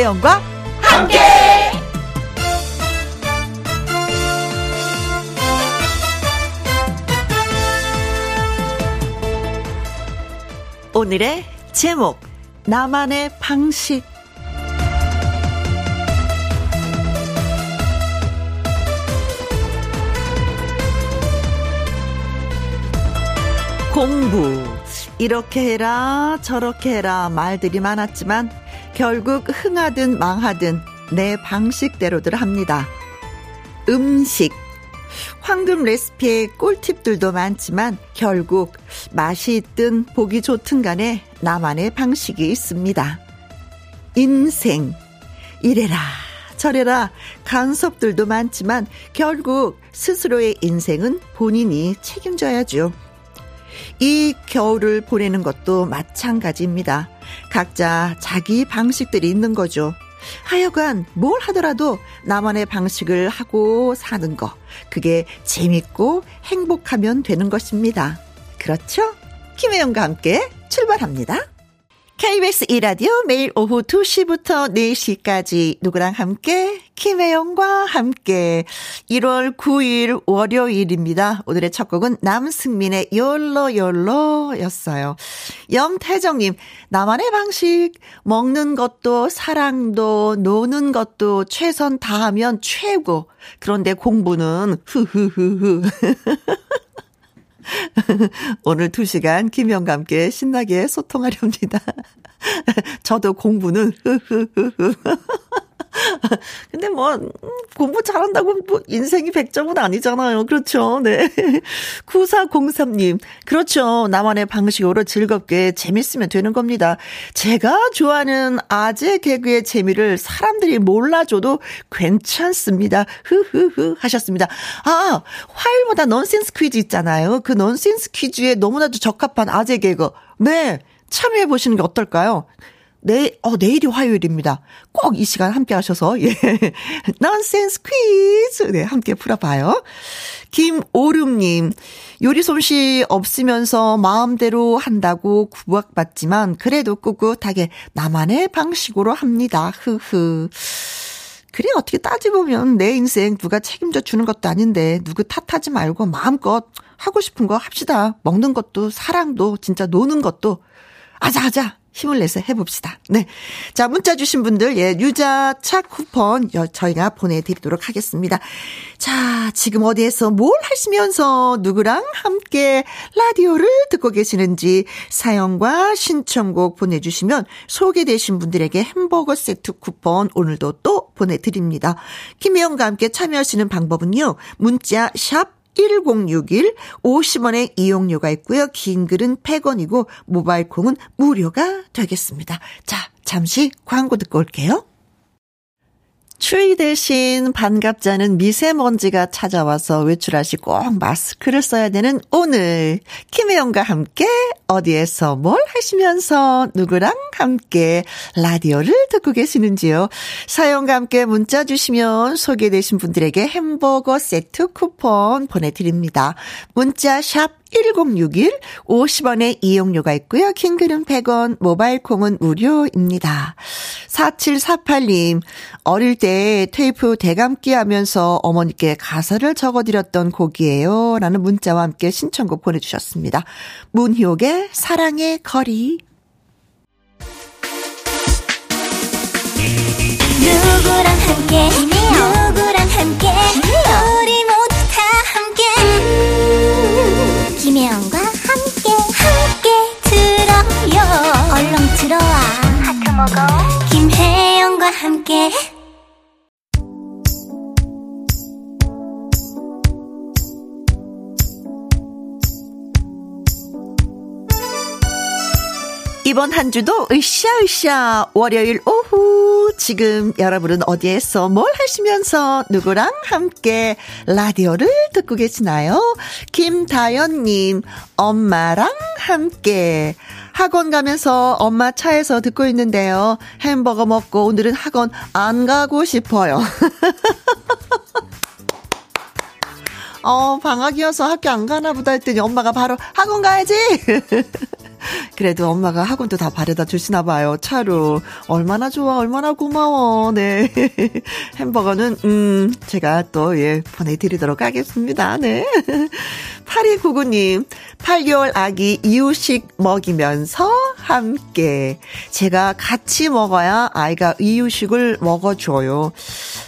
김혜영과 함께. 오늘의 제목 나만의 방식. 공부. 이렇게 해라 저렇게 해라. 말들이 많았지만 결국 흥하든 망하든 내 방식대로들 합니다. 음식 황금 레시피의 꿀팁들도 많지만 결국 맛이 있든 보기 좋든 간에 나만의 방식이 있습니다. 인생 이래라 저래라 간섭들도 많지만 결국 스스로의 인생은 본인이 책임져야죠. 이 겨울을 보내는 것도 마찬가지입니다. 각자 자기 방식들이 있는 거죠. 하여간 뭘 하더라도 나만의 방식을 하고 사는 거. 그게 재밌고 행복하면 되는 것입니다. 그렇죠? 김혜영과 함께 출발합니다. KBS 이라디오 매일 오후 2시부터 4시까지 누구랑 함께? 김혜영과 함께. 1월 9일 월요일입니다. 오늘의 첫 곡은 남승민의 욜로 욜로였어요. 염태정님 나만의 방식. 먹는 것도 사랑도 노는 것도 최선 다하면 최고. 그런데 공부는 흐흐흐흐 오늘 2시간 김영과 함께 신나게 소통하렵니다. 저도 공부는 흐흐흐흐. 근데 뭐 공부 잘한다고 뭐 인생이 100점은 아니잖아요. 그렇죠. 네. 9403님. 그렇죠. 나만의 방식으로 즐겁게 재밌으면 되는 겁니다. 제가 좋아하는 아재 개그의 재미를 사람들이 몰라줘도 괜찮습니다. 흐흐흐 하셨습니다. 아, 화요일마다 넌센스 퀴즈 있잖아요. 그 넌센스 퀴즈에 너무나도 적합한 아재 개그. 네. 참여해 보시는 게 어떨까요? 내, 어, 내일이 화요일입니다. 꼭 이 시간 함께 하셔서, 예. 넌센스 퀴즈. 네, 함께 풀어봐요. 김오름님, 요리 솜씨 없으면서 마음대로 한다고 구박받지만, 그래도 꿋꿋하게 나만의 방식으로 합니다. 흐흐. 그래, 어떻게 따지보면 내 인생 누가 책임져 주는 것도 아닌데, 누구 탓하지 말고 마음껏 하고 싶은 거 합시다. 먹는 것도, 사랑도, 진짜 노는 것도. 아자아자 힘을 내서 해봅시다. 네. 자, 문자 주신 분들, 예, 유자차 쿠폰 저희가 보내드리도록 하겠습니다. 자, 지금 어디에서 뭘 하시면서 누구랑 함께 라디오를 듣고 계시는지 사연과 신청곡 보내주시면 소개되신 분들에게 햄버거 세트 쿠폰 오늘도 또 보내드립니다. 김혜영과 함께 참여하시는 방법은요, 문자 샵 1061 50원의 이용료가 있고요. 긴 글은 100원이고 모바일 콩은 무료가 되겠습니다. 자, 잠시 광고 듣고 올게요. 추위 대신 않은 미세먼지가 찾아와서 외출할 시꼭 마스크를 써야 되는 오늘 김혜영과 함께 어디에서 뭘 하시면서 누구랑 함께 라디오를 듣고 계시는지요. 사연과 함께 문자 주시면 소개되신 분들에게 햄버거 세트 쿠폰 보내드립니다. 문자 샵 1061, 50원의 이용료가 있고요. 킹글은 100원, 모바일 콩은 무료입니다. 4748님, 어릴 때 테이프 대감기 하면서 어머니께 가사를 적어드렸던 곡이에요. 라는 문자와 함께 신청곡 보내주셨습니다. 문희옥의 사랑의 거리. 누구랑 함께, 누구랑 함께, 우리 모 김혜영과 함께, 함께 들어요. 얼렁 들어와. 하트 먹어. 김혜영과 함께. 이번 한 주도 으쌰으쌰 월요일 오후 지금 여러분은 어디에서 뭘 하시면서 누구랑 함께 라디오를 듣고 계시나요? 김다연님 엄마랑 함께 학원 가면서 엄마 차에서 듣고 있는데요. 햄버거 먹고 오늘은 학원 안 가고 싶어요. 어, 방학이어서 학교 안 가나 보다 했더니 엄마가 바로 학원 가야지! 그래도 엄마가 학원도 다 바래다 주시나 봐요. 차로. 얼마나 좋아, 얼마나 고마워. 네. 햄버거는, 음, 제가 또, 예, 보내드리도록 하겠습니다. 네. 8299님, 8개월 아기 이유식 먹이면서 함께. 제가 같이 먹어야 아이가 이유식을 먹어줘요.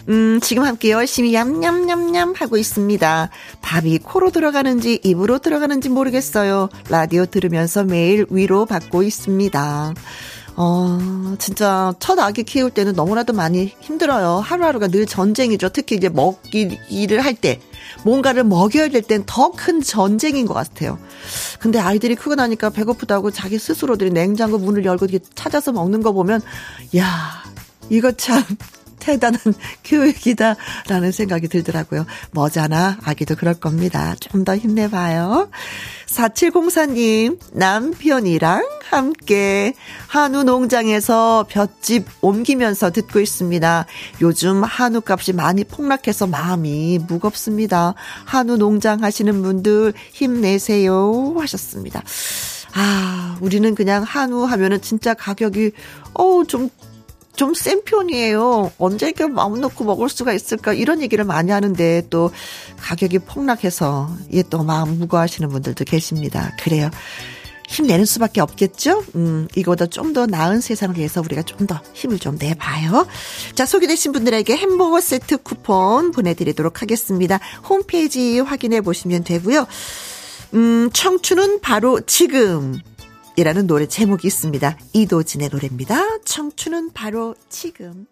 음, 지금 함께 열심히 얌얌얌얌 하고 있습니다. 밥이 코로 들어가는지 입으로 들어가는지 모르겠어요. 라디오 들으면서 매일 위로 받고 있습니다. 어, 진짜 첫 아기 키울 때는 너무나도 많이 힘들어요. 하루하루가 늘 전쟁이죠. 특히 이제 먹기 일을 할 때. 뭔가를 먹여야 될 땐 더 큰 전쟁인 것 같아요. 근데 아이들이 크고 나니까 배고프다고 자기 스스로들이 냉장고 문을 열고 찾아서 먹는 거 보면, 야, 이거 참 대단한 교육이다라는 생각이 들더라고요. 뭐잖아. 아기도 그럴 겁니다. 좀 더 힘내봐요. 4704님, 남편이랑 함께 한우 농장에서 볏집 옮기면서 듣고 있습니다. 요즘 한우 값이 많이 폭락해서 마음이 무겁습니다. 한우 농장 하시는 분들 힘내세요. 하셨습니다. 아, 우리는 그냥 한우 하면은 진짜 가격이, 어우, 좀 좀 센 편이에요. 언제 이렇게 마음 놓고 먹을 수가 있을까? 이런 얘기를 많이 하는데 또 가격이 폭락해서 이게 또 마음 무거워하시는 분들도 계십니다. 그래요. 힘내는 수밖에 없겠죠? 음, 이거보다 좀 더 나은 세상을 위해서 우리가 좀 더 힘을 좀 내봐요. 자, 소개되신 분들에게 햄버거 세트 쿠폰 보내드리도록 하겠습니다. 홈페이지 확인해 보시면 되고요. 음, 청춘은 바로 지금. 이라는 노래 제목이 있습니다. 이도진의 노래입니다. 청춘은 바로 지금.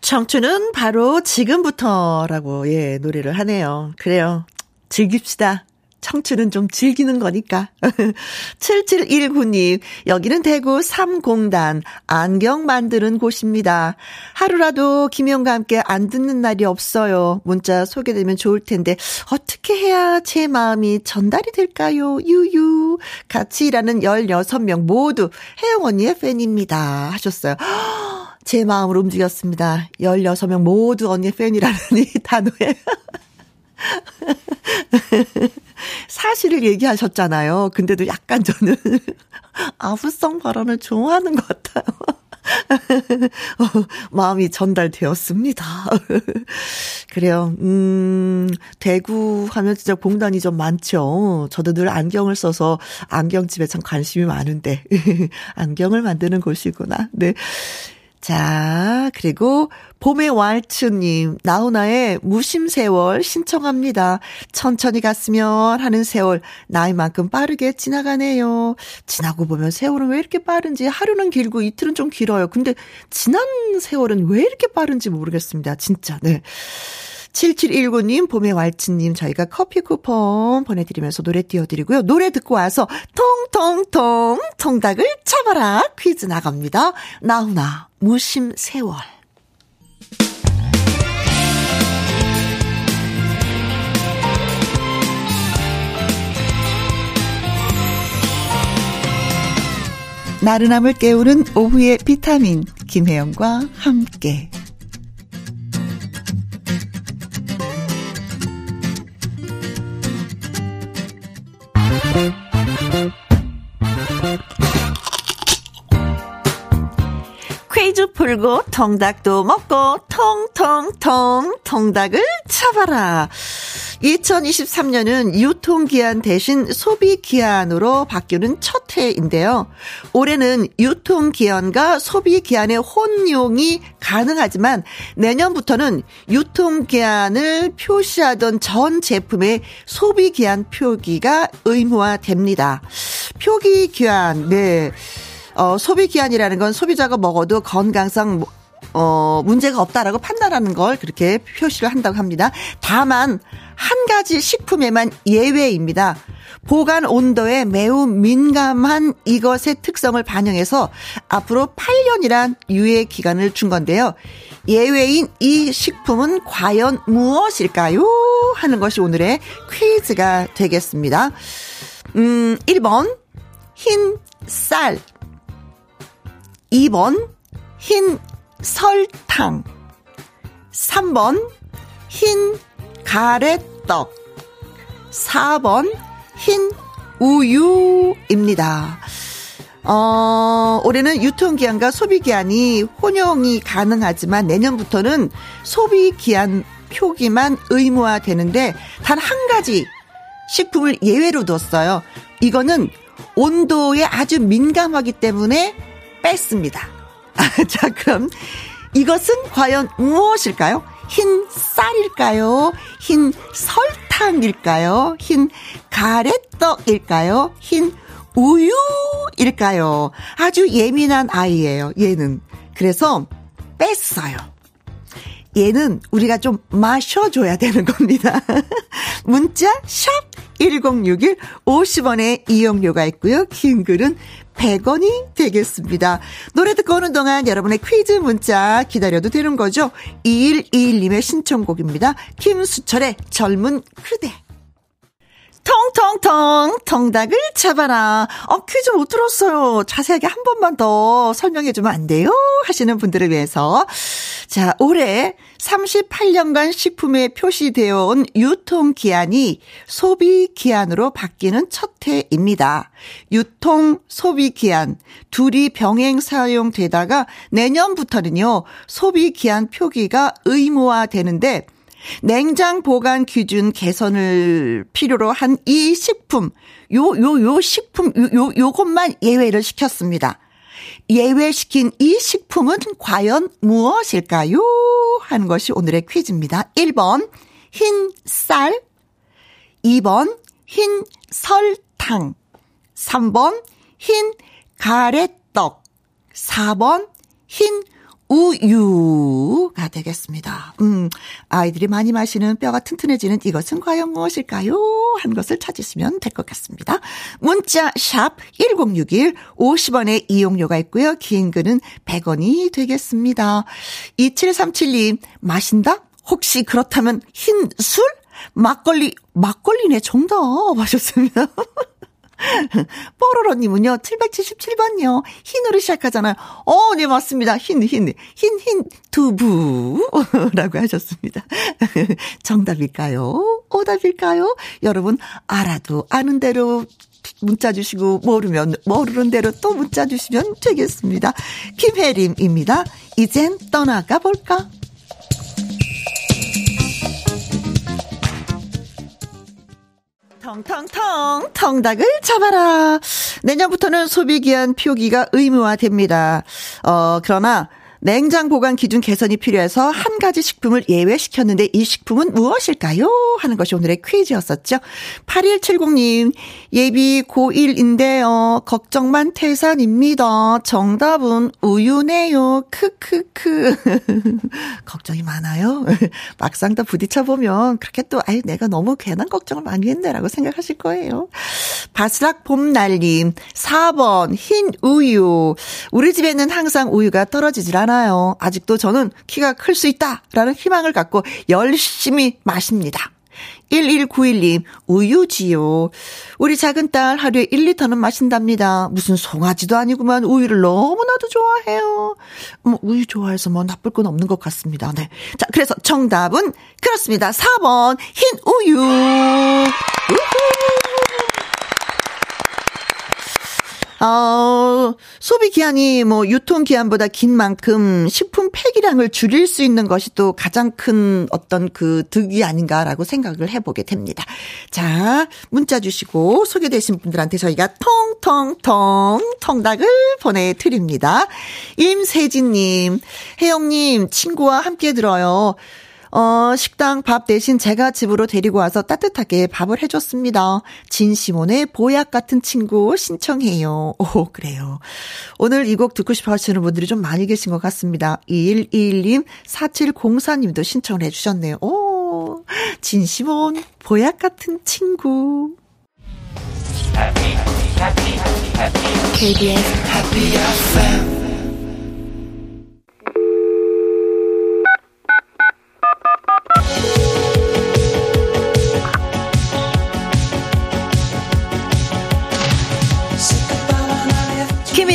청춘은 바로 지금부터라고, 예, 노래를 하네요. 그래요. 즐깁시다. 청춘은 좀 즐기는 거니까. 7719님, 여기는 대구 삼공단 안경 만드는 곳입니다. 하루라도 김영과 함께 안 듣는 날이 없어요. 문자 소개되면 좋을 텐데, 어떻게 해야 제 마음이 전달이 될까요? 유유. 같이 일하는 16명 모두 혜영 언니의 팬입니다. 하셨어요. 제 마음을 움직였습니다. 16명 모두 언니의 팬이라는 이 단어에. 사실을 얘기하셨잖아요. 근데도 약간 저는 아부성 발언을 좋아하는 것 같아요. 어, 마음이 전달되었습니다. 그래요. 음, 대구 하면 진짜 공단이 좀 많죠. 저도 늘 안경을 써서 안경집에 참 관심이 많은데, 안경을 만드는 곳이구나. 네. 자, 그리고 봄의 왈츠님, 나훈아의 무심세월 신청합니다. 천천히 갔으면 하는 세월, 나이만큼 빠르게 지나가네요. 지나고 보면 세월은 왜 이렇게 빠른지, 하루는 길고 이틀은 좀 길어요. 근데 지난 세월은 왜 이렇게 빠른지 모르겠습니다. 진짜, 네. 7719님, 봄의 왈츠님, 저희가 커피 쿠폰 보내드리면서 노래 띄워드리고요. 노래 듣고 와서 통통통 통닭을 잡아라 퀴즈 나갑니다. 나훈아, 무심 세월. 나른함을 깨우는 오후의 비타민 김혜영과 함께 풀고 통닭도 먹고 통통통 통닭을 잡아라. 2023년은 유통기한 대신 소비기한으로 바뀌는 첫 해인데요. 올해는 유통기한과 소비기한의 혼용이 가능하지만 내년부터는 유통기한을 표시하던 전 제품의 소비기한 표기가 의무화됩니다. 표기기한, 네. 어, 소비 기한이라는 건 소비자가 먹어도 건강상 어, 문제가 없다라고 판단하는 걸 그렇게 표시를 한다고 합니다. 다만, 한 가지 식품에만 예외입니다. 보관 온도에 매우 민감한 이것의 특성을 반영해서 앞으로 8년이란 유예 기간을 준 건데요. 예외인 이 식품은 과연 무엇일까요? 하는 것이 오늘의 퀴즈가 되겠습니다. 음, 1번, 흰 쌀. 2번, 흰 설탕. 3번, 흰 가래떡. 4번 흰 우유입니다. 어, 올해는 유통기한과 소비기한이 혼용이 가능하지만 내년부터는 소비기한 표기만 의무화되는데 단 한 가지 식품을 예외로 뒀어요. 이거는 온도에 아주 민감하기 때문에 뺐습니다. 자, 그럼 이것은 과연 무엇일까요? 흰 쌀일까요? 흰 설탕일까요? 흰 가래떡일까요? 흰 우유일까요? 아주 예민한 아이예요, 얘는. 그래서 뺐어요. 얘는 우리가 좀 마셔줘야 되는 겁니다. 문자 샵 1061 50원의 이용료가 있고요. 긴 글은 100원이 되겠습니다. 노래 듣고 오는 동안 여러분의 퀴즈 문자 기다려도 되는 거죠? 2121님의 신청곡입니다. 김수철의 젊은 그대. 통통통 통닭을 잡아라. 어 퀴즈 못 들었어요. 자세하게 한 번만 더 설명해 주면 안 돼요? 하시는 분들을 위해서 자, 올해 38년간 식품에 표시되어 온 유통 기한이 소비 기한으로 바뀌는 첫 해입니다. 유통 소비 기한 둘이 병행 사용되다가 내년부터는요. 소비 기한 표기가 의무화되는데 냉장 보관 기준 개선을 필요로 한 이 식품, 요, 요, 요 식품, 요, 요, 요것만 예외를 시켰습니다. 예외시킨 이 식품은 과연 무엇일까요? 하는 것이 오늘의 퀴즈입니다. 1번, 흰 쌀. 2번, 흰 설탕. 3번, 흰 가래떡. 4번, 흰 우유가 되겠습니다. 음, 아이들이 많이 마시는 뼈가 튼튼해지는 이것은 과연 무엇일까요? 한 것을 찾으시면 될 것 같습니다. 문자 샵 1061, 50원의 이용료가 있고요. 긴 글은 100원이 되겠습니다. 2737님, 마신다? 혹시 그렇다면 흰 술? 막걸리, 막걸리네 정답 하셨습니다. 뽀로로님은요, 777번요. 흰으로 시작하잖아요. 어, 네, 맞습니다. 흰, 흰, 흰, 흰, 두부. 라고 하셨습니다. 정답일까요? 오답일까요? 여러분, 알아도 아는 대로 문자 주시고, 모르면, 모르는 대로 또 문자 주시면 되겠습니다. 김혜림입니다. 이젠 떠나가 볼까? 텅텅텅 텅닭을 잡아라. 내년부터는 소비기한 표기가 의무화됩니다. 어 그러나 냉장 보관 기준 개선이 필요해서 한 가지 식품을 예외시켰는데 이 식품은 무엇일까요? 하는 것이 오늘의 퀴즈였었죠. 8170님, 예비 고1인데요. 걱정만 태산입니다. 정답은 우유네요. 크크크. 걱정이 많아요. 막상 또 부딪혀보면 그렇게 또, 아유, 내가 너무 괜한 걱정을 많이 했네라고 생각하실 거예요. 바스락 봄날님, 4번, 흰 우유. 우리 집에는 항상 우유가 떨어지질 않아 않아요. 아직도 저는 키가 클 수 있다라는 희망을 갖고 열심히 마십니다. 1191님, 우유지요. 우리 작은 딸 하루에 1리터는 마신답니다. 무슨 송아지도 아니구만 우유를 너무나도 좋아해요. 뭐, 우유 좋아해서 뭐 나쁠 건 없는 것 같습니다. 네. 자, 그래서 정답은 그렇습니다. 4번, 흰 우유. 우후. 어, 소비 기한이 뭐 유통 기한보다 긴 만큼 식품 폐기량을 줄일 수 있는 것이 또 가장 큰 어떤 그 득이 아닌가라고 생각을 해보게 됩니다. 자, 문자 주시고 소개되신 분들한테 저희가 통통통 통닭을 보내드립니다. 임세진님, 혜영님, 친구와 함께 들어요. 어, 식당 밥 대신 제가 집으로 데리고 와서 따뜻하게 밥을 해줬습니다. 진시몬의 보약 같은 친구 신청해요. 오, 그래요. 오늘 이 곡 듣고 싶어 하시는 분들이 좀 많이 계신 것 같습니다. 2121님, 4704님도 신청을 해주셨네요. 오, 진시몬, 보약 같은 친구. KBS Happy FM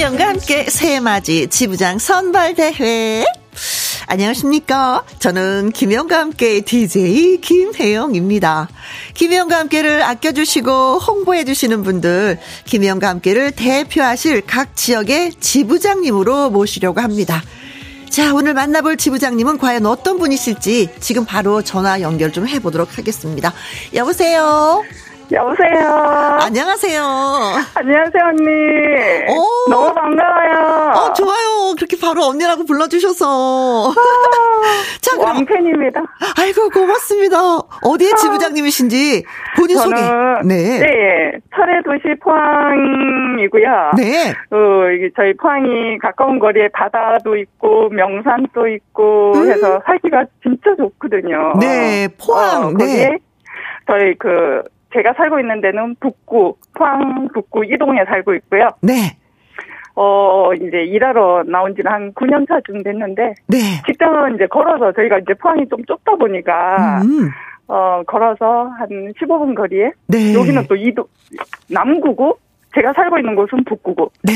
김희영과 함께 새해맞이 지부장 선발대회. 안녕하십니까. 저는 김영과 함께 DJ 김혜영입니다. 김영과 함께를 아껴주시고 홍보해주시는 분들, 김영과 함께를 대표하실 각 지역의 지부장님으로 모시려고 합니다. 자, 오늘 만나볼 지부장님은 과연 어떤 분이실지 지금 바로 전화 연결 좀 해보도록 하겠습니다. 여보세요? 여보세요. 안녕하세요. 안녕하세요, 언니. 오. 너무 반가워요. 어, 좋아요. 그렇게 바로 언니라고 불러주셔서. 아, 자, 그럼. 왕팬입니다. 아이고, 고맙습니다. 어디에 지부장님이신지 본인 소개. 네. 네. 철의 도시 포항이고요. 네. 어, 저희 포항이 가까운 거리에 바다도 있고, 명산도 있고, 음. 해서 살기가 진짜 좋거든요. 네, 포항. 어, 네. 저희 그, 제가 살고 있는 데는 북구, 포항 북구 이동에 살고 있고요. 네. 어, 이제 일하러 나온 지는 한 9년 차쯤 됐는데. 네. 직장은 이제 걸어서 저희가 이제 포항이 좀 좁다 보니까. 음. 어, 걸어서 한 15분 거리에. 네. 여기는 또 이도, 남구고, 제가 살고 있는 곳은 북구고. 네.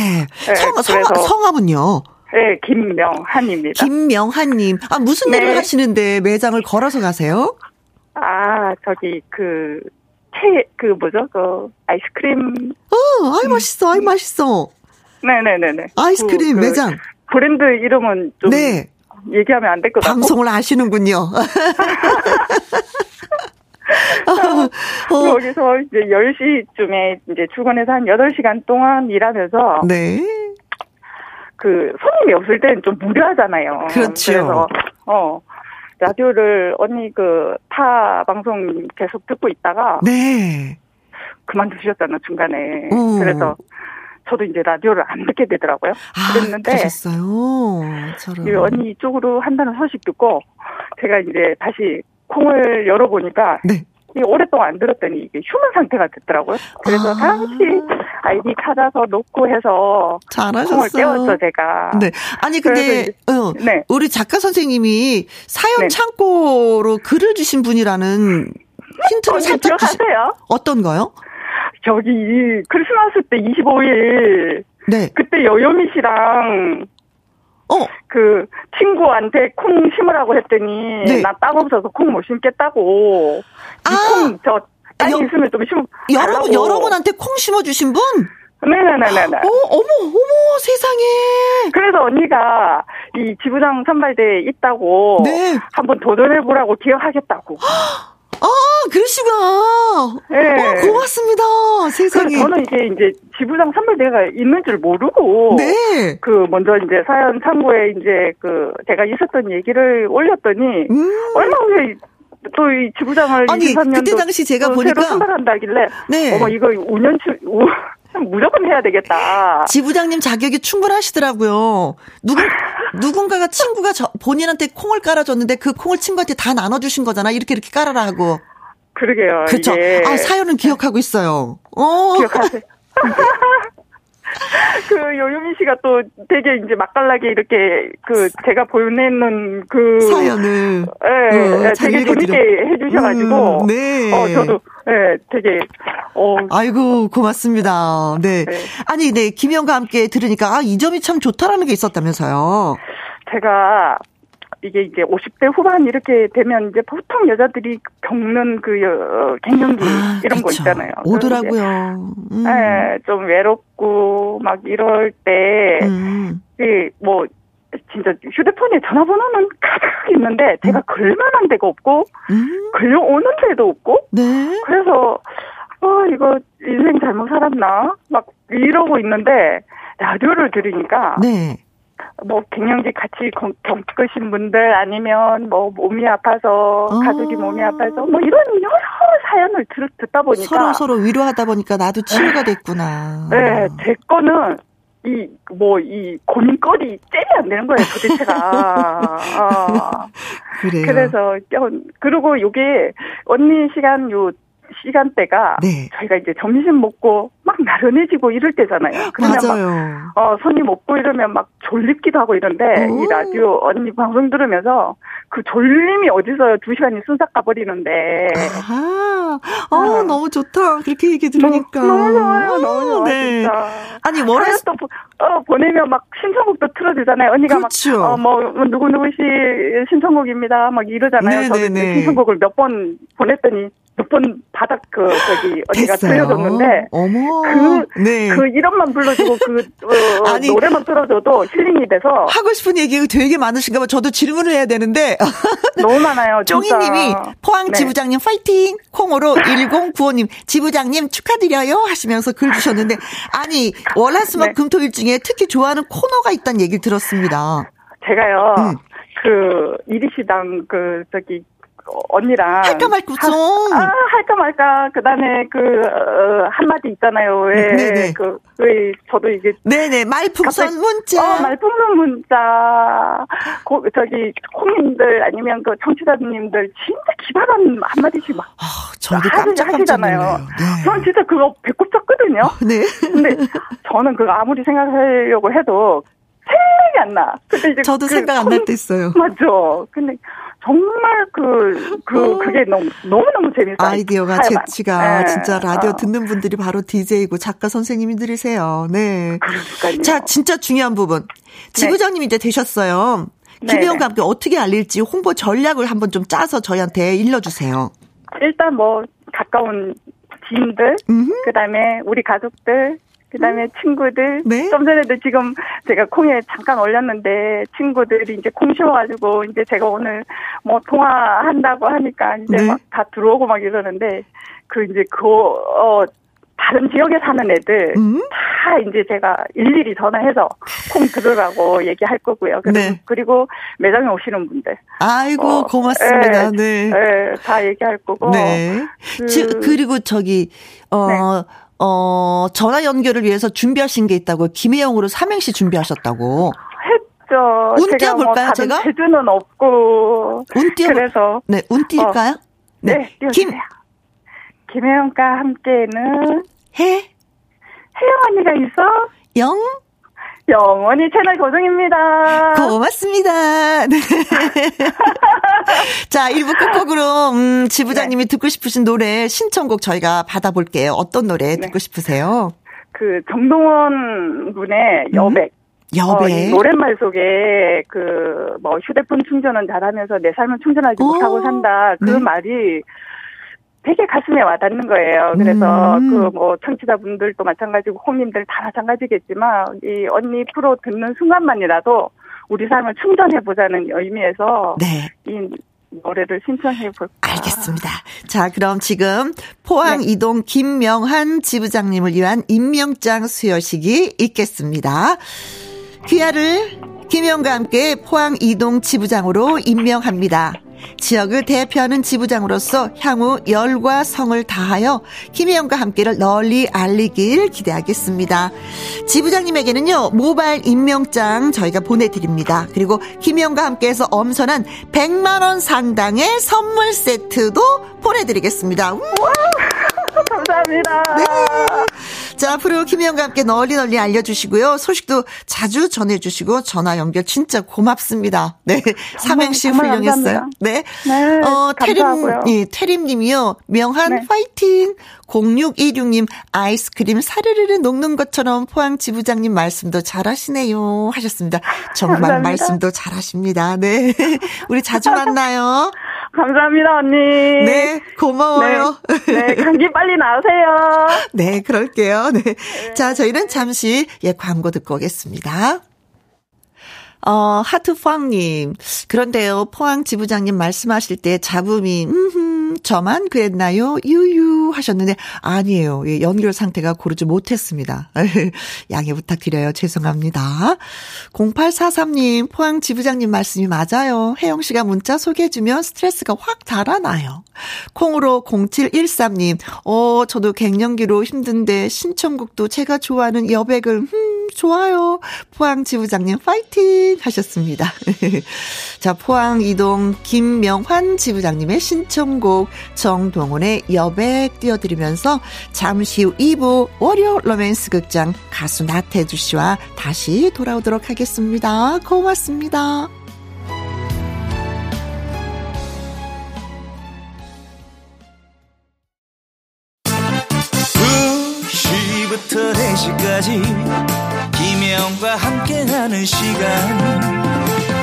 네 성, 성, 성함은요? 네, 김명한입니다. 김명한님. 아, 무슨 네. 일을 하시는데 매장을 걸어서 가세요? 아, 저기, 그, 케, 그 뭐죠? 그 아이스크림. 어, 아이 맛있어, 아이 맛있어. 네네네네. 아이스크림 그, 그 매장. 브랜드 이름은 좀 네. 얘기하면 안 될 것 같고. 방송을 아시는군요. 어. 여기서 이제 10시쯤에 이제 출근해서 한 8시간 동안 일하면서. 네. 그 손님이 없을 때는 좀 무료하잖아요. 그렇죠. 그래서, 어. 라디오를 언니 그 타 방송 계속 듣고 있다가 네. 그만두셨잖아 중간에. 오. 그래서 저도 이제 라디오를 안 듣게 되더라고요. 아, 그랬는데 그러셨어요. 저런. 언니 이쪽으로 한다는 소식 듣고 제가 이제 다시 콩을 열어보니까 네. 오랫동안 안 들었더니 이게 휴먼 상태가 됐더라고요. 그래서 아. 당시 아이디 찾아서 놓고 해서 잘하셨어요. 깨웠죠 제가. 네. 아니 근데 어, 네. 우리 작가 선생님이 사연 네. 창고로 글을 주신 분이라는 힌트를 살짝 기억하세요? 어떤가요? 저기 크리스마스 때 25일 네. 그때 여요미 씨랑 어. 그 친구한테 콩 심으라고 했더니 네. 나땅 없어서 콩 못 심겠다고. 아. 콩저 땅 여, 있으면 좀 심어. 여러분 여러분한테 콩 심어 주신 분? 네네네네. 어, 어머, 어머, 세상에. 그래서 언니가 이 지부장 선발대에 있다고. 네. 한번 도전해보라고 기억하겠다고. 아, 그러시구나. 네. 어, 고맙습니다. 세상에. 저는 이게 이제 지부장 선발대가 있는 줄 모르고. 네. 그, 먼저 이제 사연 참고에 이제 그, 제가 있었던 얘기를 올렸더니. 음. 얼마 후에 또이 지부장을 아니, 그때 당시 제가 보니까. 새로 선발한다길래. 네. 어머, 이거 5년 치, 무조건 해야 되겠다. 지부장님 자격이 충분하시더라고요. 누군, 누군가가 친구가 저, 본인한테 콩을 깔아줬는데 그 콩을 친구한테 다 나눠주신 거잖아. 이렇게 이렇게 깔아라 하고. 그러게요. 그렇죠. 아, 사연은 기억하고 있어요. 어. 기억하세요. 그 요요미 씨가 또 되게 이제 맛깔나게 이렇게 그 제가 보내는 그 사연을 예, 네, 네, 되게 재밌게 해주셔가지고 음, 네. 어 저도 예 네, 되게 어 아이고 고맙습니다. 네. 네. 아니 네 김영과 함께 들으니까 아, 이 점이 참 좋다라는 게 있었다면서요. 제가 이게 이제 50대 후반 이렇게 되면 이제 보통 여자들이 겪는 그 어, 갱년기 아, 이런 그쵸. 거 있잖아요. 오더라고요. 음. 네, 좀 외롭고 막 이럴 때, 음. 뭐 진짜 휴대폰에 전화번호는 가득 있는데 제가 음. 걸만한 데가 없고 음. 걸려오는 데도 없고 네. 그래서 어 이거 인생 잘못 살았나 막 이러고 있는데 라디오를 들으니까 네. 뭐 갱년기 같이 겪으신 분들 아니면 뭐 몸이 아파서 어. 가족이 몸이 아파서 뭐 이런 여러 사연을 들, 듣다 보니까 서로 서로 위로하다 보니까 나도 치유가 됐구나. 네, 제 거는 이 뭐 이 고민거리 잼이 안 되는 거예요 도대체가. 어. 그래요. 그래서 그리고 요게 언니 시간 요 시간대가 네. 저희가 이제 점심 먹고 막 나른해지고 이럴 때잖아요. 맞아요. 막, 어, 손님 없고 이러면 막 졸립기도 하고 이런데, 오. 이 라디오 언니 방송 들으면서 그 졸림이 어디서 두 시간이 순삭 가버리는데. 아, 어, 어. 너무 좋다. 그렇게 얘기 들으니까. 너무, 좋아요. 너무 좋아. 네. 진짜. 아니, 뭐라. 또, 어, 보내면 막 신청곡도 틀어주잖아요. 언니가 그렇죠. 막, 어, 뭐, 누구누구 씨 신청곡입니다. 막 이러잖아요. 저도 신청곡을 몇 번 보냈더니 몇번 바닥 그 저기 어디가 들려줬는데 어머 그, 네. 그 이름만 불러주고 그 어, 아니, 노래만 들어줘도 힐링이 돼서 하고 싶은 얘기가 되게 많으신가 봐 저도 질문을 해야 되는데 너무 많아요 쫑이님이 포항 네. 지부장님 파이팅 콩으로 1095님 지부장님 축하드려요 하시면서 글 주셨는데 아니 월화수목 네. 금토일 중에 특히 좋아하는 코너가 있다는 얘기를 들었습니다 제가요 음. 그 이리시당 그 저기 언니랑 할까 말까 좀 아, 할까 말까 그다음에 그 어, 한마디 있잖아요. 왜 네네. 그, 왜 저도 이게 네네 말풍선 갑자기, 문자 어, 말풍선 문자 고, 저기 콩님들 아니면 그 청취자님들 진짜 기발한 한마디씩 막 아, 저도 깜짝 하시잖아요. 네. 전 진짜 그거 배꼽 쳤거든요. 네. 근데 저는 그거 아무리 생각하려고 해도 생각이 안 나. 근데 이제 저도 그, 생각 안 날 때 있어요. 맞아. 근데 정말 그, 그, 어. 그게 너무, 너무너무 재밌어요. 아이디어가 재치가 네. 진짜 라디오 어. 듣는 분들이 바로 DJ이고 작가 선생님들이세요. 네. 그러니까요. 자, 진짜 중요한 부분. 지부장님 네. 이제 되셨어요. 김혜영과 함께 어떻게 알릴지 홍보 전략을 한번 좀 짜서 저희한테 일러주세요. 일단 뭐, 가까운 지인들, 그 다음에 우리 가족들, 그다음에 음. 친구들 네? 좀 전에도 지금 제가 콩에 잠깐 올렸는데 친구들이 이제 콩 심어가지고 이제 제가 오늘 뭐 통화한다고 하니까 이제 네? 막다 들어오고 막 이러는데 그 이제 그어 다른 지역에 사는 애들 음? 다 이제 제가 일일이 전화해서 콩 들으라고 얘기할 거고요. 그리고, 네. 그리고 매장에 오시는 분들. 아이고 어, 고맙습니다. 에, 네. 네. 다 얘기할 거고. 네. 그, 그리고 저기 어 네. 어, 전화 연결을 위해서 준비하신 게 있다고 김혜영으로 삼행시 준비하셨다고. 했죠. 운 띄워볼까요, 뭐 제가? 제주는 없고. 운 띄워. 그래서. 네, 운 띄울까요? 어. 네. 네 김. 김혜영과 함께는. 해. 혜영 언니가 있어. 영. 영원히 채널 고정입니다. 고맙습니다. 네. 자, 1부 끝곡으로, 음, 지부장님이 네. 듣고 싶으신 노래 신청곡 저희가 받아볼게요. 어떤 노래 네. 듣고 싶으세요? 그, 정동원 군의 음? 여백. 음? 여백. 어, 노랫말 속에 그, 뭐, 휴대폰 충전은 잘하면서 내 삶을 충전하지 오. 못하고 산다. 그 네. 말이 되게 가슴에 와닿는 거예요. 그래서 음. 그뭐 청취자분들도 마찬가지고 홍님들 다 마찬가지겠지만 이 언니 프로 듣는 순간만이라도 우리 삶을 충전해 보자는 의미에서 네. 이 노래를 신청해 볼까. 알겠습니다. 자, 그럼 지금 포항 네. 이동 김명한 지부장님을 위한 임명장 수여식이 있겠습니다. 귀하를 김영과 함께 포항 이동 지부장으로 임명합니다. 지역을 대표하는 지부장으로서 향후 열과 성을 다하여 김혜영과 함께를 널리 알리길 기대하겠습니다. 지부장님에게는요, 모바일 임명장 저희가 보내드립니다. 그리고 김혜영과 함께해서 엄선한 100만원 상당의 선물 세트도 보내드리겠습니다. 감사합니다. 네. 자, 앞으로 김희영과 함께 널리 널리 알려주시고요. 소식도 자주 전해주시고 전화 연결 진짜 고맙습니다. 네. 삼행시 훌륭했어요. 네. 네. 어, 태림, 예, 태림님이요. 명한 네. 파이팅! 0616님, 아이스크림 사르르르 녹는 것처럼 포항 지부장님 말씀도 잘하시네요. 하셨습니다. 정말 감사합니다. 말씀도 잘하십니다. 네. 우리 자주 만나요. 감사합니다, 언니. 네, 고마워요. 네, 네 감기 빨리 나으세요. 네, 그럴게요. 네. 네. 자, 저희는 잠시 예, 광고 듣고 오겠습니다. 어, 하트팡님. 그런데요, 포항 지부장님 말씀하실 때 잡음이, 음, 저만 그랬나요? 유유 하셨는데, 아니에요. 예, 연결 상태가 고르지 못했습니다. 양해 부탁드려요. 죄송합니다. 0843님, 포항 지부장님 말씀이 맞아요. 혜영 씨가 문자 소개해주면 스트레스가 확 달아나요. 콩으로 0713님, 어, 저도 갱년기로 힘든데 신청곡도 제가 좋아하는 여백을, 음, 좋아요. 포항 지부장님 파이팅 하셨습니다. 자, 포항 이동 김명환 지부장님의 신청곡 정동원의 여백 띄워드리면서 잠시 후 2부 월요 로맨스 극장 가수 나태주 씨와 다시 돌아오도록 하겠습니다. 고맙습니다. 2시부터 4시까지 김혜영과 함께하는 시간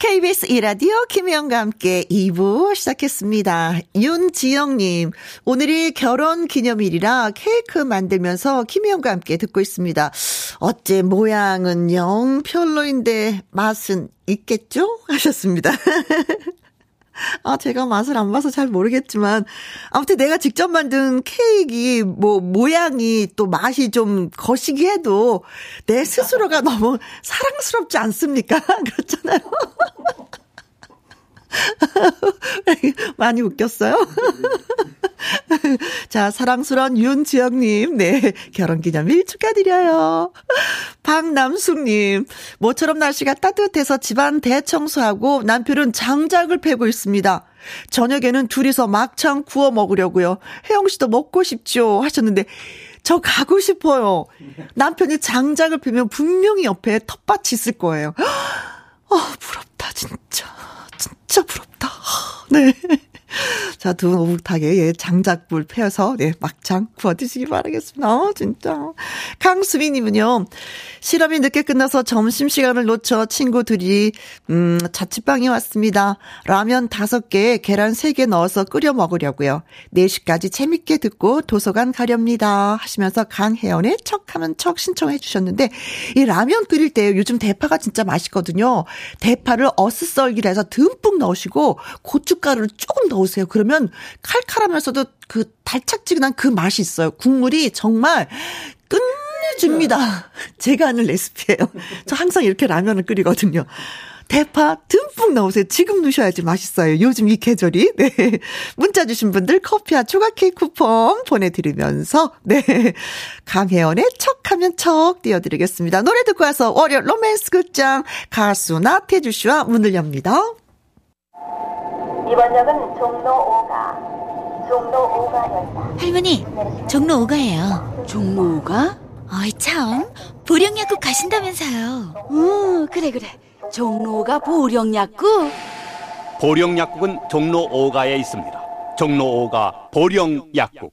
KBS 이라디오 김혜영과 함께 2부 시작했습니다. 윤지영님, 오늘이 결혼 기념일이라 케이크 만들면서 김혜영과 함께 듣고 있습니다. 어째 모양은 영 별로인데 맛은 있겠죠? 하셨습니다. 아, 제가 맛을 안 봐서 잘 모르겠지만, 아무튼 내가 직접 만든 케이크, 뭐, 모양이 또 맛이 좀 거시기 해도 내 스스로가 너무 사랑스럽지 않습니까? 그렇잖아요. 많이 웃겼어요? 자, 사랑스러운 윤지영님, 네, 결혼 기념일 축하드려요. 박남숙님, 모처럼 날씨가 따뜻해서 집안 대청소하고 남편은 장작을 패고 있습니다. 저녁에는 둘이서 막창 구워 먹으려고요. 혜영 씨도 먹고 싶죠? 하셨는데, 저 가고 싶어요. 남편이 장작을 패면 분명히 옆에 텃밭이 있을 거예요. 아, 부럽다, 진짜. 진짜 부럽다. 네. 자, 두 분 오붓하게, 예, 장작불 펴서, 네, 막창 구워 드시기 바라겠습니다. 어, 진짜. 강수미님은요, 실험이 늦게 끝나서 점심시간을 놓쳐 친구들이, 음, 자취방에 왔습니다. 라면 다섯 개, 계란 세 개 넣어서 끓여 먹으려고요. 4시까지 재밌게 듣고 도서관 가렵니다. 하시면서 강혜연의 척 하면 척 신청해 주셨는데, 이 라면 끓일 때 요즘 대파가 진짜 맛있거든요. 대파를 어슷썰기를 해서 듬뿍 넣으시고, 고춧가루를 조금 넣으 세요. 넣으세요. 그러면 칼칼하면서도 그 달짝지근한 그 맛이 있어요. 국물이 정말 끝내줍니다. 제가 하는 레시피예요. 저 항상 이렇게 라면을 끓이거든요. 대파 듬뿍 넣으세요. 지금 넣으셔야지 맛있어요. 요즘 이 계절이. 네. 문자 주신 분들 커피와 조각 케이크 쿠폰 보내드리면서, 네. 강혜원의 척하면 척 띄워드리겠습니다. 노래 듣고 와서 월요 로맨스 극장 가수 나태주 씨와 문을 엽니다. 이번 역은 종로 5가 종로 5가였다. 할머니, 종로 5가예요. 종로 5가? 어이 참, 보령약국 가신다면서요. 음, 그래 그래. 종로가 보령약국? 보령약국은 종로 5가에 있습니다. 종로 5가 보령약국.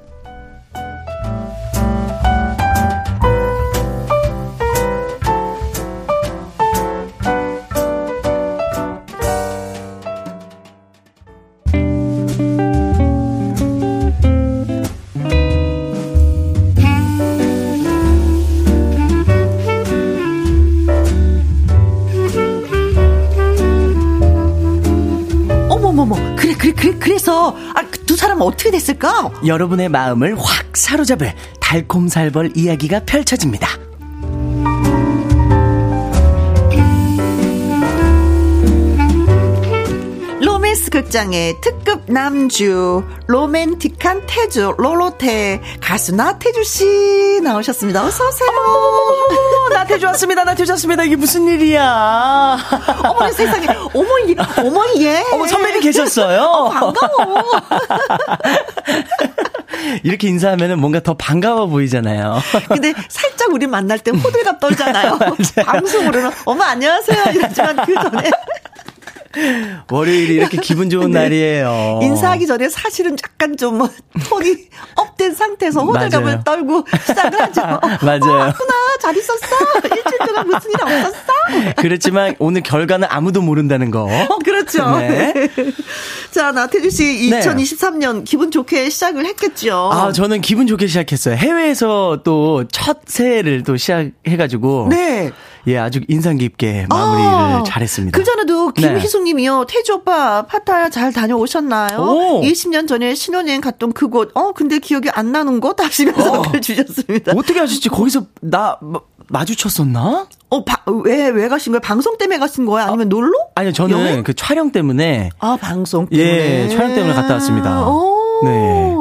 그래서 아, 그두 사람은 어떻게 됐을까? 여러분의 마음을 확 사로잡을 달콤살벌 이야기가 펼쳐집니다. 극장의 특급 남주 로맨틱한 태주 로로테 가수 나태주 씨 나오셨습니다. 어서 오세요. 나태주 왔습니다. 나태주 왔습니다. 이게 무슨 일이야? 어머 세상에. 어머 이 어머 예. 어머 선배님 계셨어요. 어, 반가워. 이렇게 인사하면 뭔가 더 반가워 보이잖아요. 근데 살짝 우리 만날 때 호들갑 떨잖아요. 방송으로는 어머 안녕하세요 이러지만 그 전에 월요일이 이렇게 기분 좋은 날이에요. 인사하기 전에 사실은 약간 좀 뭐 톤이 up된 상태에서 호들갑을. 떨고 시작을 하죠. 맞아요. 어, 왔구나. 잘 있었어. 일주일 동안 무슨 일 없었어? 그렇지만 오늘 결과는 아무도 모른다는 거. 어, 그렇죠. 네. 자, 나태주 씨 네. 2023년 기분 좋게 시작을 했겠죠. 아, 저는 기분 좋게 시작했어요. 해외에서 또 첫 새해를 또 시작해가지고. 네. 예, 아주 인상 깊게 마무리를 아, 잘했습니다. 그 전에도 네. 김희숙 님이요. 태주 오빠 파타야 잘 다녀오셨나요? 오. 20년 전에 신혼여행 갔던 그곳. 어, 근데 기억이 안 나는 곳 하시면서 어. 글 주셨습니다. 어떻게 하셨지? 거기서 나 마, 마주쳤었나? 어, 바, 왜, 왜 가신 거예요? 방송 때문에 가신 거예요? 아니면 놀러? 아니요, 저는 여행? 그 촬영 때문에. 아, 방송 때문에. 예, 촬영 때문에 갔다 왔습니다. 오. 네.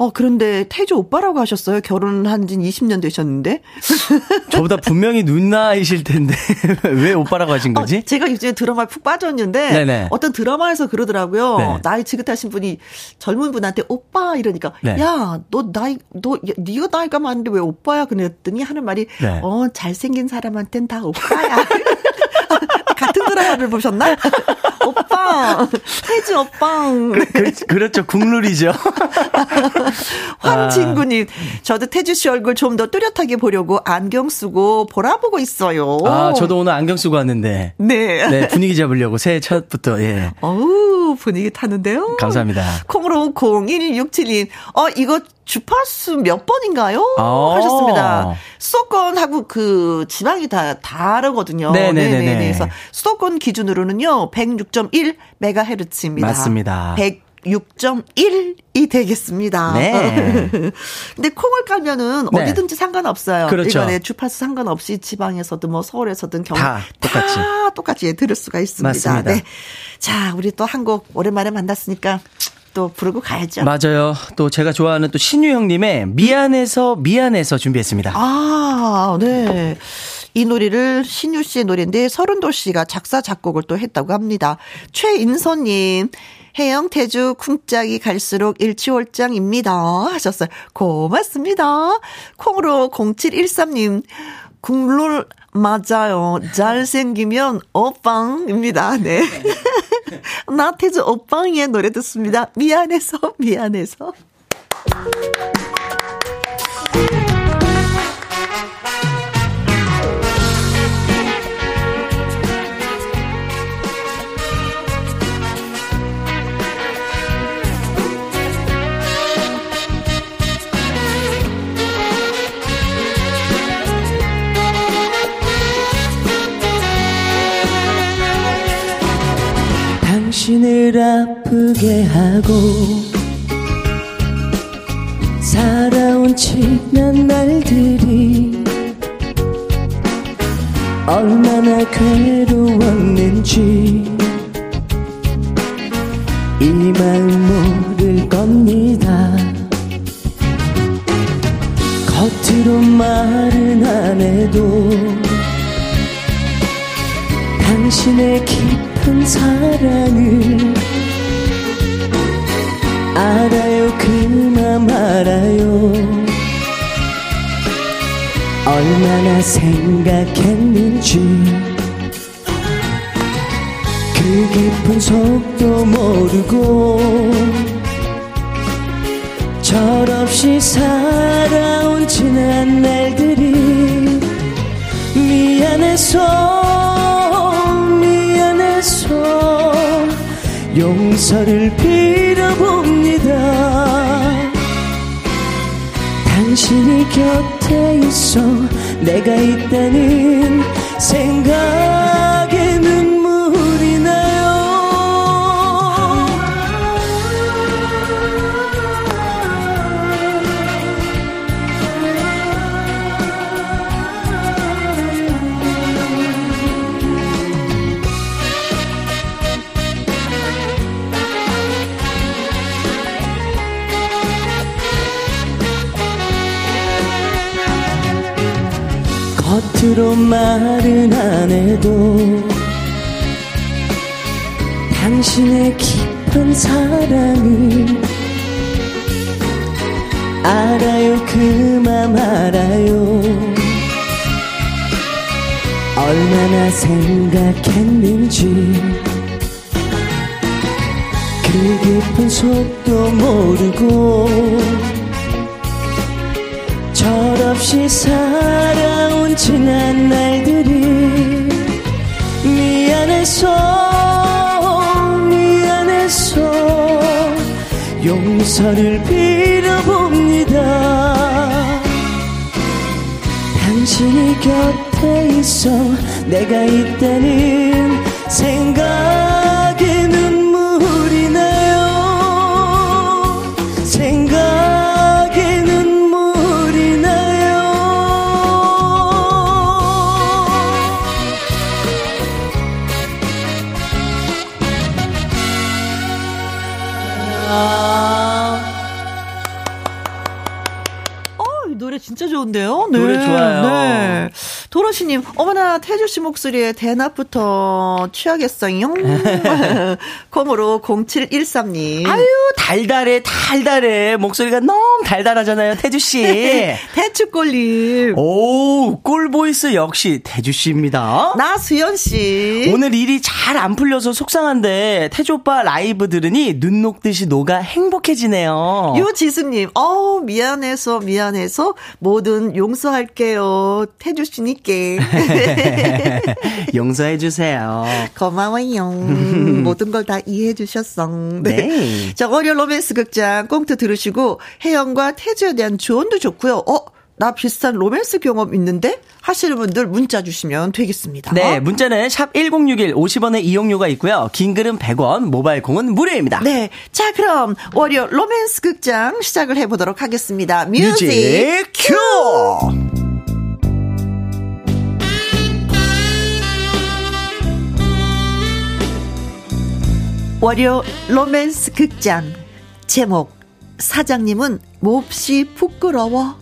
어, 그런데 태주 오빠라고 하셨어요? 결혼한 지 20년 되셨는데. 저보다 분명히 누나이실 텐데. 왜 오빠라고 하신 거지? 어, 제가 요즘에 드라마에 푹 빠졌는데 네네. 어떤 드라마에서 그러더라고요. 네. 나이 지긋하신 분이 젊은 분한테 오빠 이러니까 네. 야, 너 나이 너 야, 네가 나이가 많은데 왜 오빠야 그랬더니 하는 말이 네. 어, 잘생긴 사람한텐 다 오빠야. 같은 드라마를 보셨나? 오빠. 태주 오빠. 그, 그 렇죠. 국룰이죠. 황진구님, 저도 태주 씨 얼굴 좀 더 뚜렷하게 보려고 안경 쓰고 보라보고 있어요. 아, 저도 오늘 안경 쓰고 왔는데. 네. 네, 분위기 잡으려고 새해 첫부터, 예. 어우, 분위기 타는데요? 감사합니다. 콩으로 0167님, 어, 이거 주파수 몇 번인가요? 아. 하셨습니다. 수도권하고 그 지방이 다 다르거든요. 네네네네. 그래서 수도권 기준으로는요, 106.1 메가헤르츠입니다. 맞습니다. 106.1이 되겠습니다. 네. 근데 콩을 깔면은 네. 어디든지 상관없어요. 그렇죠. 이거는 주파수 상관없이 지방에서든 뭐 서울에서든 경북 다 똑같이. 다 똑같이 들을 수가 있습니다. 맞습니다. 네. 자, 우리 또 한 곡 오랜만에 만났으니까 또 부르고 가야죠. 맞아요. 또 제가 좋아하는 또 신유 형님의 미안해서 미안해서 준비했습니다. 아, 네. 이 노래를 신유 씨의 노래인데 서른도 씨가 작사 작곡을 또 했다고 합니다. 최인선님. 해영 태주 쿵짝이 갈수록 일치월장입니다 하셨어요. 고맙습니다. 콩으로 0713님 국룰 맞아요. 잘생기면 오빵입니다. 네. 나태주 오빵의 노래 듣습니다. 미안해서 미안해서. 당신을 아프게 하고 살아온 지난 날들이 얼마나 괴로웠는지 이 마음 모를 겁니다. 겉으로 말은 안 해도 당신의 깊 은 사랑을 알아요 그만 알아요. 얼마나 생각했는지 그 깊은 속도 모르고 철없이 살아온 지난 날들이 미안해서 미안해서 용서를 빌어봅니다. 당신이 곁에 있어 내가 있다는 생각 입으로 말은 안 해도 당신의 깊은 사랑이 알아요 그 맘 알아요. 얼마나 생각했는지 그 깊은 속도 모르고 철 없이 살아온 지난 날들이 미안해서 미안해서 용서를 빌어봅니다. 당신이 곁에 있어 내가 있다는 생각 진짜 좋은데요? 네. 노래 좋아요. 네. 도로시님, 어머나, 태주씨 목소리에 대낮부터 취하겠어요. 콩으로 0713님. 아유, 달달해, 달달해. 목소리가 너무 달달하잖아요, 태주씨. 태추꼴님. 오, 꿀voice 역시 태주씨입니다. 나수연씨. 오늘 일이 잘 안 풀려서 속상한데, 태주 오빠 라이브 들으니 눈 녹듯이 녹아 행복해지네요. 유지수님, 어우, 미안해서, 미안해서, 뭐든 용서할게요. 태주씨니께. 용서해 주세요. 고마워요. 모든 걸 다 이해해 주셨어. 네. 네. 자, 월요 로맨스 극장 꽁트 들으시고, 혜영과 태주에 대한 조언도 좋고요. 어, 나 비슷한 로맨스 경험 있는데? 하시는 분들 문자 주시면 되겠습니다. 네, 문자는 샵 1061, 50원의 이용료가 있고요. 긴 글은 100원, 모바일 콩은 무료입니다. 네. 자, 그럼 월요 로맨스 극장 시작을 해 보도록 하겠습니다. music, music cue! 월요 로맨스 극장 제목 사장님은 몹시 부끄러워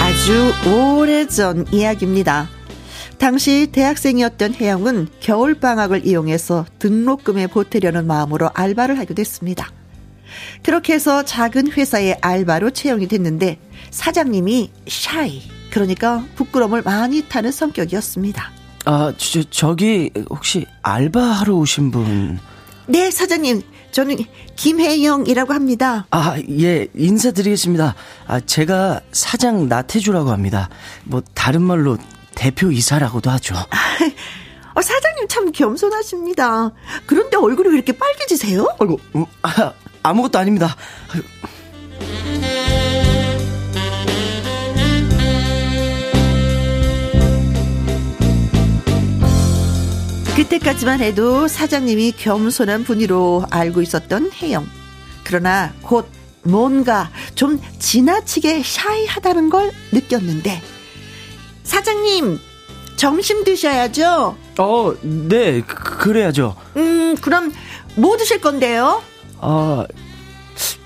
아주 오래전 이야기입니다. 당시 대학생이었던 혜영은 겨울방학을 이용해서 등록금에 보태려는 마음으로 알바를 하게 됐습니다. 그렇게 해서 작은 회사에 알바로 채용이 됐는데 사장님이 샤이, 그러니까 부끄러움을 많이 타는 성격이었습니다. 아, 저, 저기, 혹시 알바하러 오신 분? 네, 사장님. 저는 김혜영이라고 합니다. 아, 예, 인사드리겠습니다. 아, 제가 사장 나태주라고 합니다. 뭐, 다른 말로 대표 이사라고도 하죠. 어, 사장님 참 겸손하십니다. 그런데 얼굴이 왜 이렇게 빨개지세요? 아이고, 음, 아, 아무것도 아닙니다. 그때까지만 해도 사장님이 겸손한 분이로 알고 있었던 혜영. 그러나 곧 뭔가 좀 지나치게 샤이하다는 걸 느꼈는데 사장님 점심 드셔야죠. 어, 네, 그- 그래야죠. 음 그럼 뭐 드실 건데요? 아,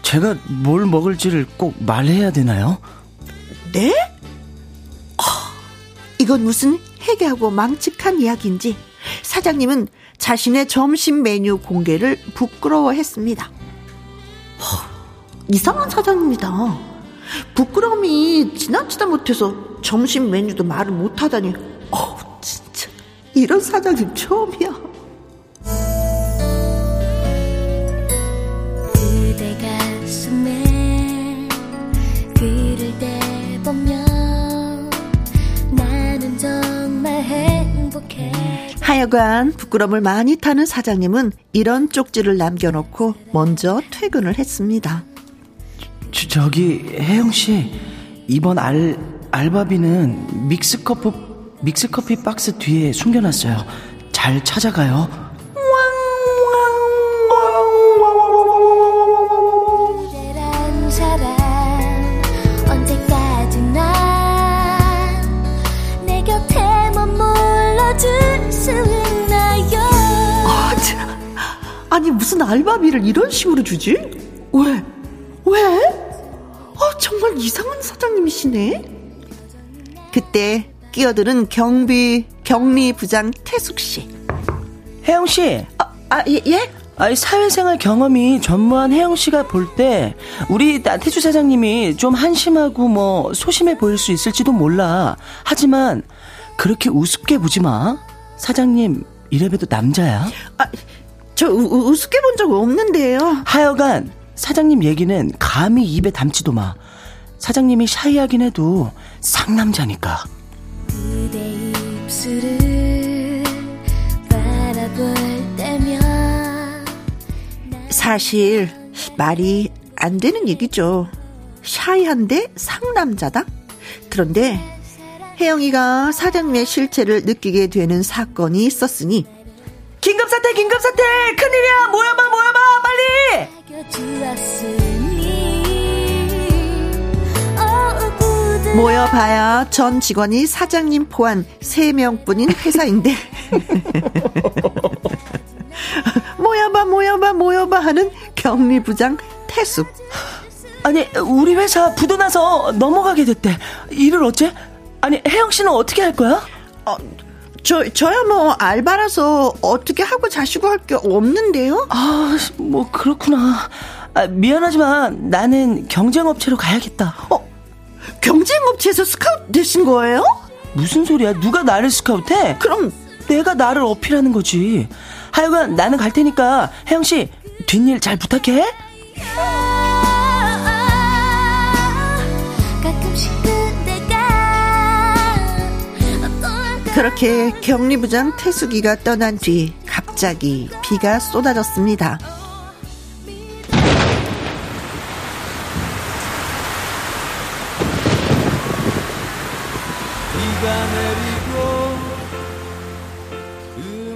제가 뭘 먹을지를 꼭 말해야 되나요? 네? 아, 이건 무슨 해괴하고 망측한 이야기인지 사장님은 자신의 점심 메뉴 공개를 부끄러워했습니다. 허, 이상한 사장님이다. 부끄러움이 지나치다 못해서 점심 메뉴도 말을 못하다니. 어, 진짜 이런 사장님 처음이야. 대보면 나는 정말 행복해 하여간 부끄러움을 많이 타는 사장님은 이런 쪽지를 남겨놓고 먼저 퇴근을 했습니다. 저, 저기, 혜영 씨, 이번 알, 알바비는 믹스커피, 믹스커피 박스 뒤에 숨겨놨어요. 잘 찾아가요. 알바비를 이런 식으로 주지? 왜? 왜? 정말 이상한 사장님이시네. 그때 끼어드는 경비 격리 부장 태숙 씨. 혜영 씨. 아, 아 예, 예? 아니, 사회생활 경험이 전무한 혜영 씨가 볼 때 우리 나태주 사장님이 좀 한심하고 뭐 소심해 보일 수 있을지도 몰라. 하지만 그렇게 우습게 보지 마. 사장님 이래봬도 남자야. 아, 저 우, 우습게 본 적 없는데요. 하여간 사장님 얘기는 감히 입에 담지도 마. 사장님이 샤이하긴 해도 상남자니까. 그대 입술을 바라볼 때면 사실 말이 안 되는 얘기죠. 샤이한데 상남자다? 그런데 혜영이가 사장님의 실체를 느끼게 되는 사건이 있었으니 긴급사태 긴급사태! 큰일이야! 모여봐 모여봐! 빨리! 모여봐야 전 직원이 사장님 포함 3명뿐인 회사인데. 모여봐 모여봐 모여봐 하는 격리부장 태숙. 아니 우리 회사 부도나서 넘어가게 됐대. 일을 어째? 아니 혜영 씨는 어떻게 할 거야? 어, 저 저야 뭐 알바라서 어떻게 하고 자시고 할 게 없는데요. 아 뭐 그렇구나. 아, 미안하지만 나는 경쟁업체로 가야겠다. 어 경쟁업체에서 스카우트 되신 거예요? 무슨 소리야? 누가 나를 스카우트해? 그럼 내가 나를 어필하는 거지. 하여간 나는 갈 테니까 혜영 씨 뒷일 잘 부탁해. 그렇게 격리부장 태숙이가 떠난 뒤 갑자기 비가 쏟아졌습니다.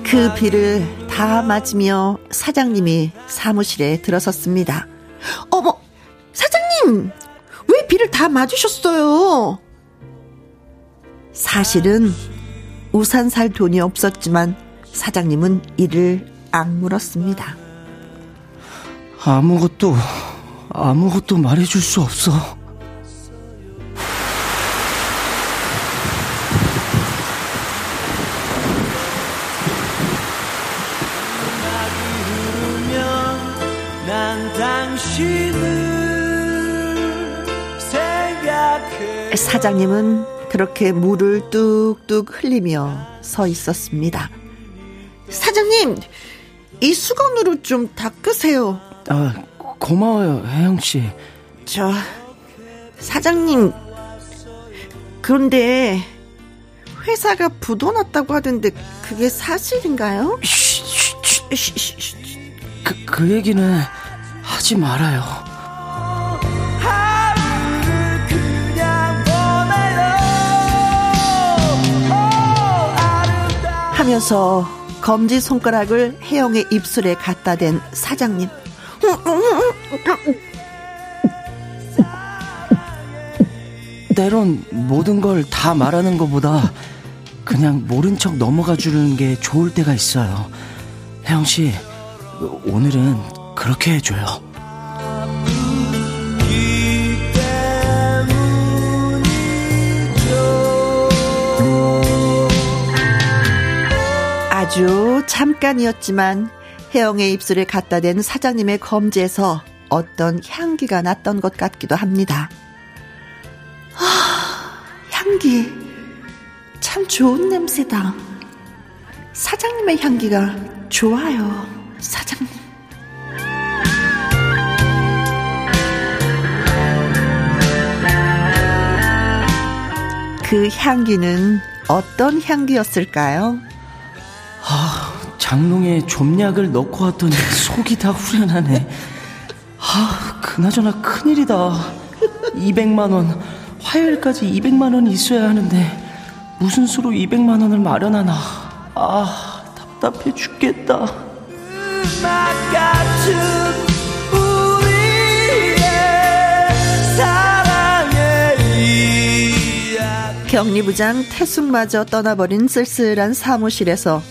그 비를 다 맞으며 사장님이 사무실에 들어섰습니다. 어머, 사장님! 왜 비를 다 맞으셨어요? 사실은 우산 살 돈이 없었지만 사장님은 이를 악물었습니다. 아무것도 아무것도 말해줄 수 없어. 사장님은 그렇게 물을 뚝뚝 흘리며 서 있었습니다. 사장님, 이 수건으로 좀 닦으세요. 아, 고마워요, 혜영 씨. 저 사장님 그런데 회사가 부도 났다고 하던데 그게 사실인가요? 그, 그 얘기는 하지 말아요. 하면서 검지 손가락을 혜영의 입술에 갖다 댄 사장님. 때론 모든 걸 다 말하는 것보다 그냥 모른 척 넘어가 주는 게 좋을 때가 있어요. 혜영 씨, 오늘은 그렇게 해줘요. 아주 잠깐이었지만 혜영의 입술에 갖다 댄 사장님의 검지에서 어떤 향기가 났던 것 같기도 합니다. 아, 향기. 참 좋은 냄새다. 사장님의 향기가 좋아요. 사장님. 그 향기는 어떤 향기였을까요? 아, 장롱에 좀약을 넣고 왔더니 속이 다 후련하네. 아, 그나저나 큰일이다. 200만 원. 화요일까지 200만 원이 있어야 하는데, 무슨 수로 200만 원을 마련하나. 아, 답답해 죽겠다. 격리부장 태숙마저 떠나버린 쓸쓸한 사무실에서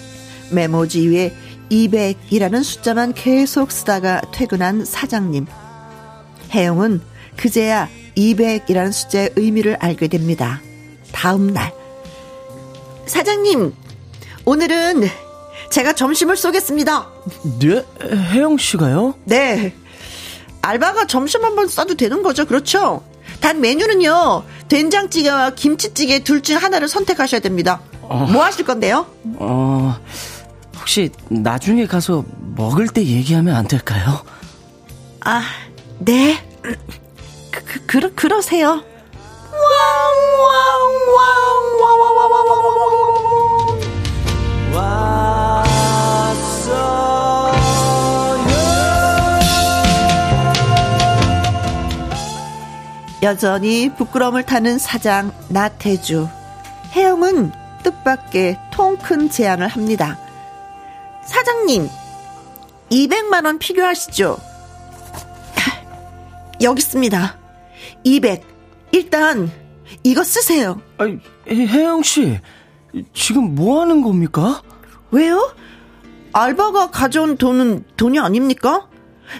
메모지 위에 200이라는 숫자만 계속 쓰다가 퇴근한 사장님. 혜영은 그제야 200이라는 숫자의 의미를 알게 됩니다. 다음 날. 사장님, 오늘은 제가 점심을 쏘겠습니다. 네? 혜영 씨가요? 네. 알바가 점심 한번 싸도 되는 거죠. 그렇죠? 단 메뉴는요. 된장찌개와 김치찌개 둘 중 하나를 선택하셔야 됩니다. 어. 뭐 하실 건데요? 어, 혹시 나중에 가서 먹을 때 얘기하면 안 될까요? 아, 네. 그, 그, 그 그러세요. 여전히 부끄러움을 타는 사장 나태주. 혜영은 뜻밖의 통 큰 제안을 합니다. 사장님, 200만원 필요하시죠? 여기 있습니다. 200. 일단, 이거 쓰세요. 아니, 혜영씨, 지금 뭐 하는 겁니까? 왜요? 알바가 가져온 돈은 돈이 아닙니까?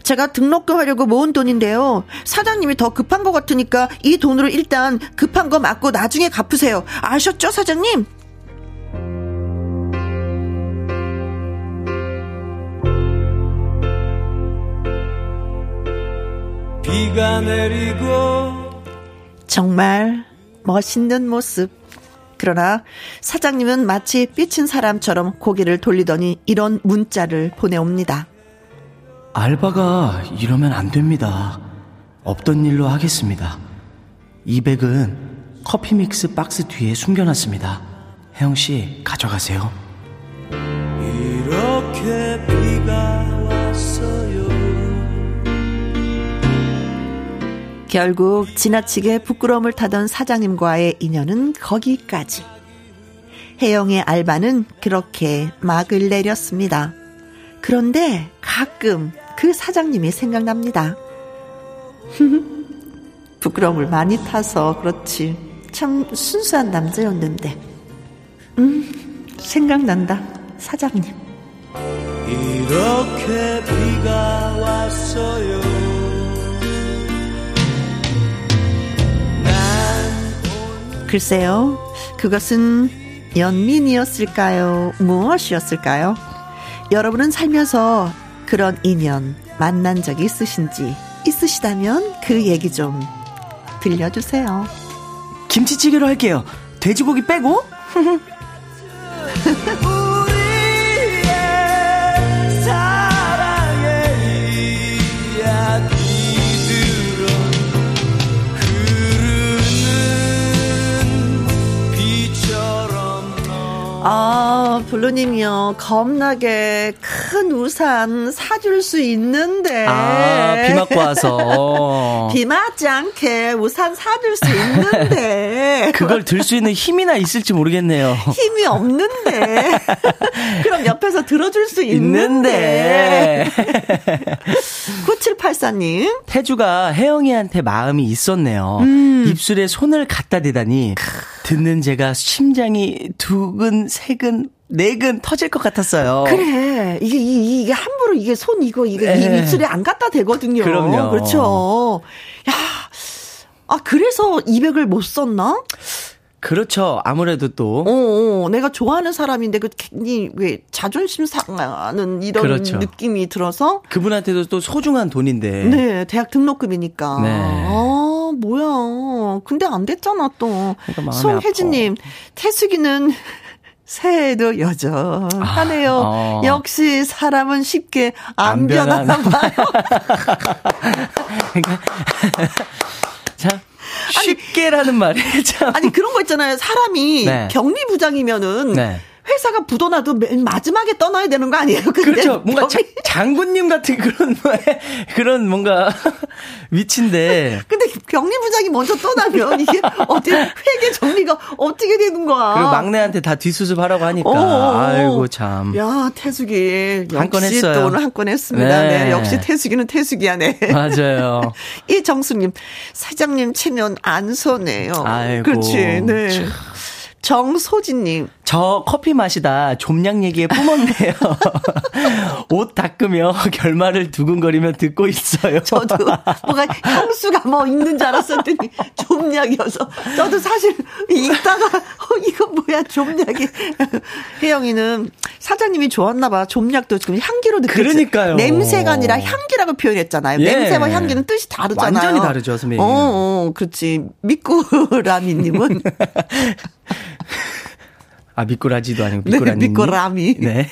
제가 등록금 하려고 모은 돈인데요. 사장님이 더 급한 것 같으니까 이 돈으로 일단 급한 거 맞고 나중에 갚으세요. 아셨죠, 사장님? 비가 내리고 정말 멋있는 모습. 그러나 사장님은 마치 삐친 사람처럼 고개를 돌리더니 이런 문자를 보내옵니다. 알바가 이러면 안 됩니다. 없던 일로 하겠습니다. 200은 커피 믹스 박스 뒤에 숨겨놨습니다. 혜영 씨, 가져가세요. 이렇게 결국 지나치게 부끄러움을 타던 사장님과의 인연은 거기까지. 혜영의 알바는 그렇게 막을 내렸습니다. 그런데 가끔 그 사장님이 생각납니다. 부끄러움을 많이 타서 그렇지. 참 순수한 남자였는데. 음, 생각난다. 사장님. 이렇게 비가 왔어요. 글쎄요. 그것은 연민이었을까요? 무엇이었을까요? 여러분은 살면서 그런 인연 만난 적이 있으신지 있으시다면 그 얘기 좀 들려주세요. 김치찌개로 할게요. 돼지고기 빼고. 아, 블루님이요. 겁나게 큰 우산 사줄 수 있는데. 아, 비 맞고 와서. 비 맞지 않게 우산 사줄 수 있는데. 그걸 들 수 있는 힘이나 있을지 모르겠네요. 힘이 없는데. 그럼 옆에서 들어줄 수 있는데. 있는데. 9784님. 태주가 혜영이한테 마음이 있었네요. 음. 입술에 손을 갖다 대다니. 듣는 제가 심장이 두근, 세근, 네근 터질 것 같았어요. 그래. 이게, 이 게 함부로 이게 손 이거, 이거 네. 입술에 안 갖다 대거든요. 그럼요. 그렇죠. 야. 아, 그래서 200을 못 썼나? 그렇죠. 아무래도 또. 어, 어, 내가 좋아하는 사람인데 그 괜히 왜 자존심 상하는 이런 그렇죠. 느낌이 들어서 그분한테도 또 소중한 돈인데. 네, 대학 등록금이니까. 네. 아, 뭐야. 근데 안 됐잖아 또. 그러니까 송혜진님, 태숙이는 새해에도 여전하네요. 아, 어. 역시 사람은 쉽게 안, 안 변하나 봐요. 자, 쉽게라는 말이 참. 아니 그런 거 있잖아요. 사람이 네. 격리 부장이면은 네. 회사가 부도나도 맨 마지막에 떠나야 되는 거 아니에요? 그렇죠. 뭔가 자, 장군님 같은 그런 그런 뭔가 위치인데. 근데 격리부장이 먼저 떠나면 이게 어떻게 회계 정리가 어떻게 되는 거야? 그리고 막내한테 다 뒷수습하라고 하니까. 어어. 아이고 참. 야 태숙이 한건 했어요. 또 오늘 한 건 했습니다. 네. 네. 역시 태숙이는 태숙이야, 네. 맞아요. 이 정수님 사장님 체면 안 서네요. 아이고. 그렇지. 네. 정소진님. 저 커피 마시다 좀냥 얘기에 뿜었네요. 옷 닦으며 결말을 두근거리며 듣고 있어요. 저도 뭐가 향수가 뭐 있는 줄 알았었더니 좀약이어서 저도 사실 읽다가 어 이거 뭐야 좀약이 혜영이는 사장님이 좋았나 봐. 좀약도 지금 향기로 느껴지 그러니까요. 냄새가 아니라 향기라고 표현했잖아요. 예. 냄새와 향기는 뜻이 다르잖아요. 완전히 다르죠, 선배님. 어, 어 그렇지. 미꾸라미 님은 아, 미꾸라지도 아니고 네, 미꾸라니. 미꾸라미. 네.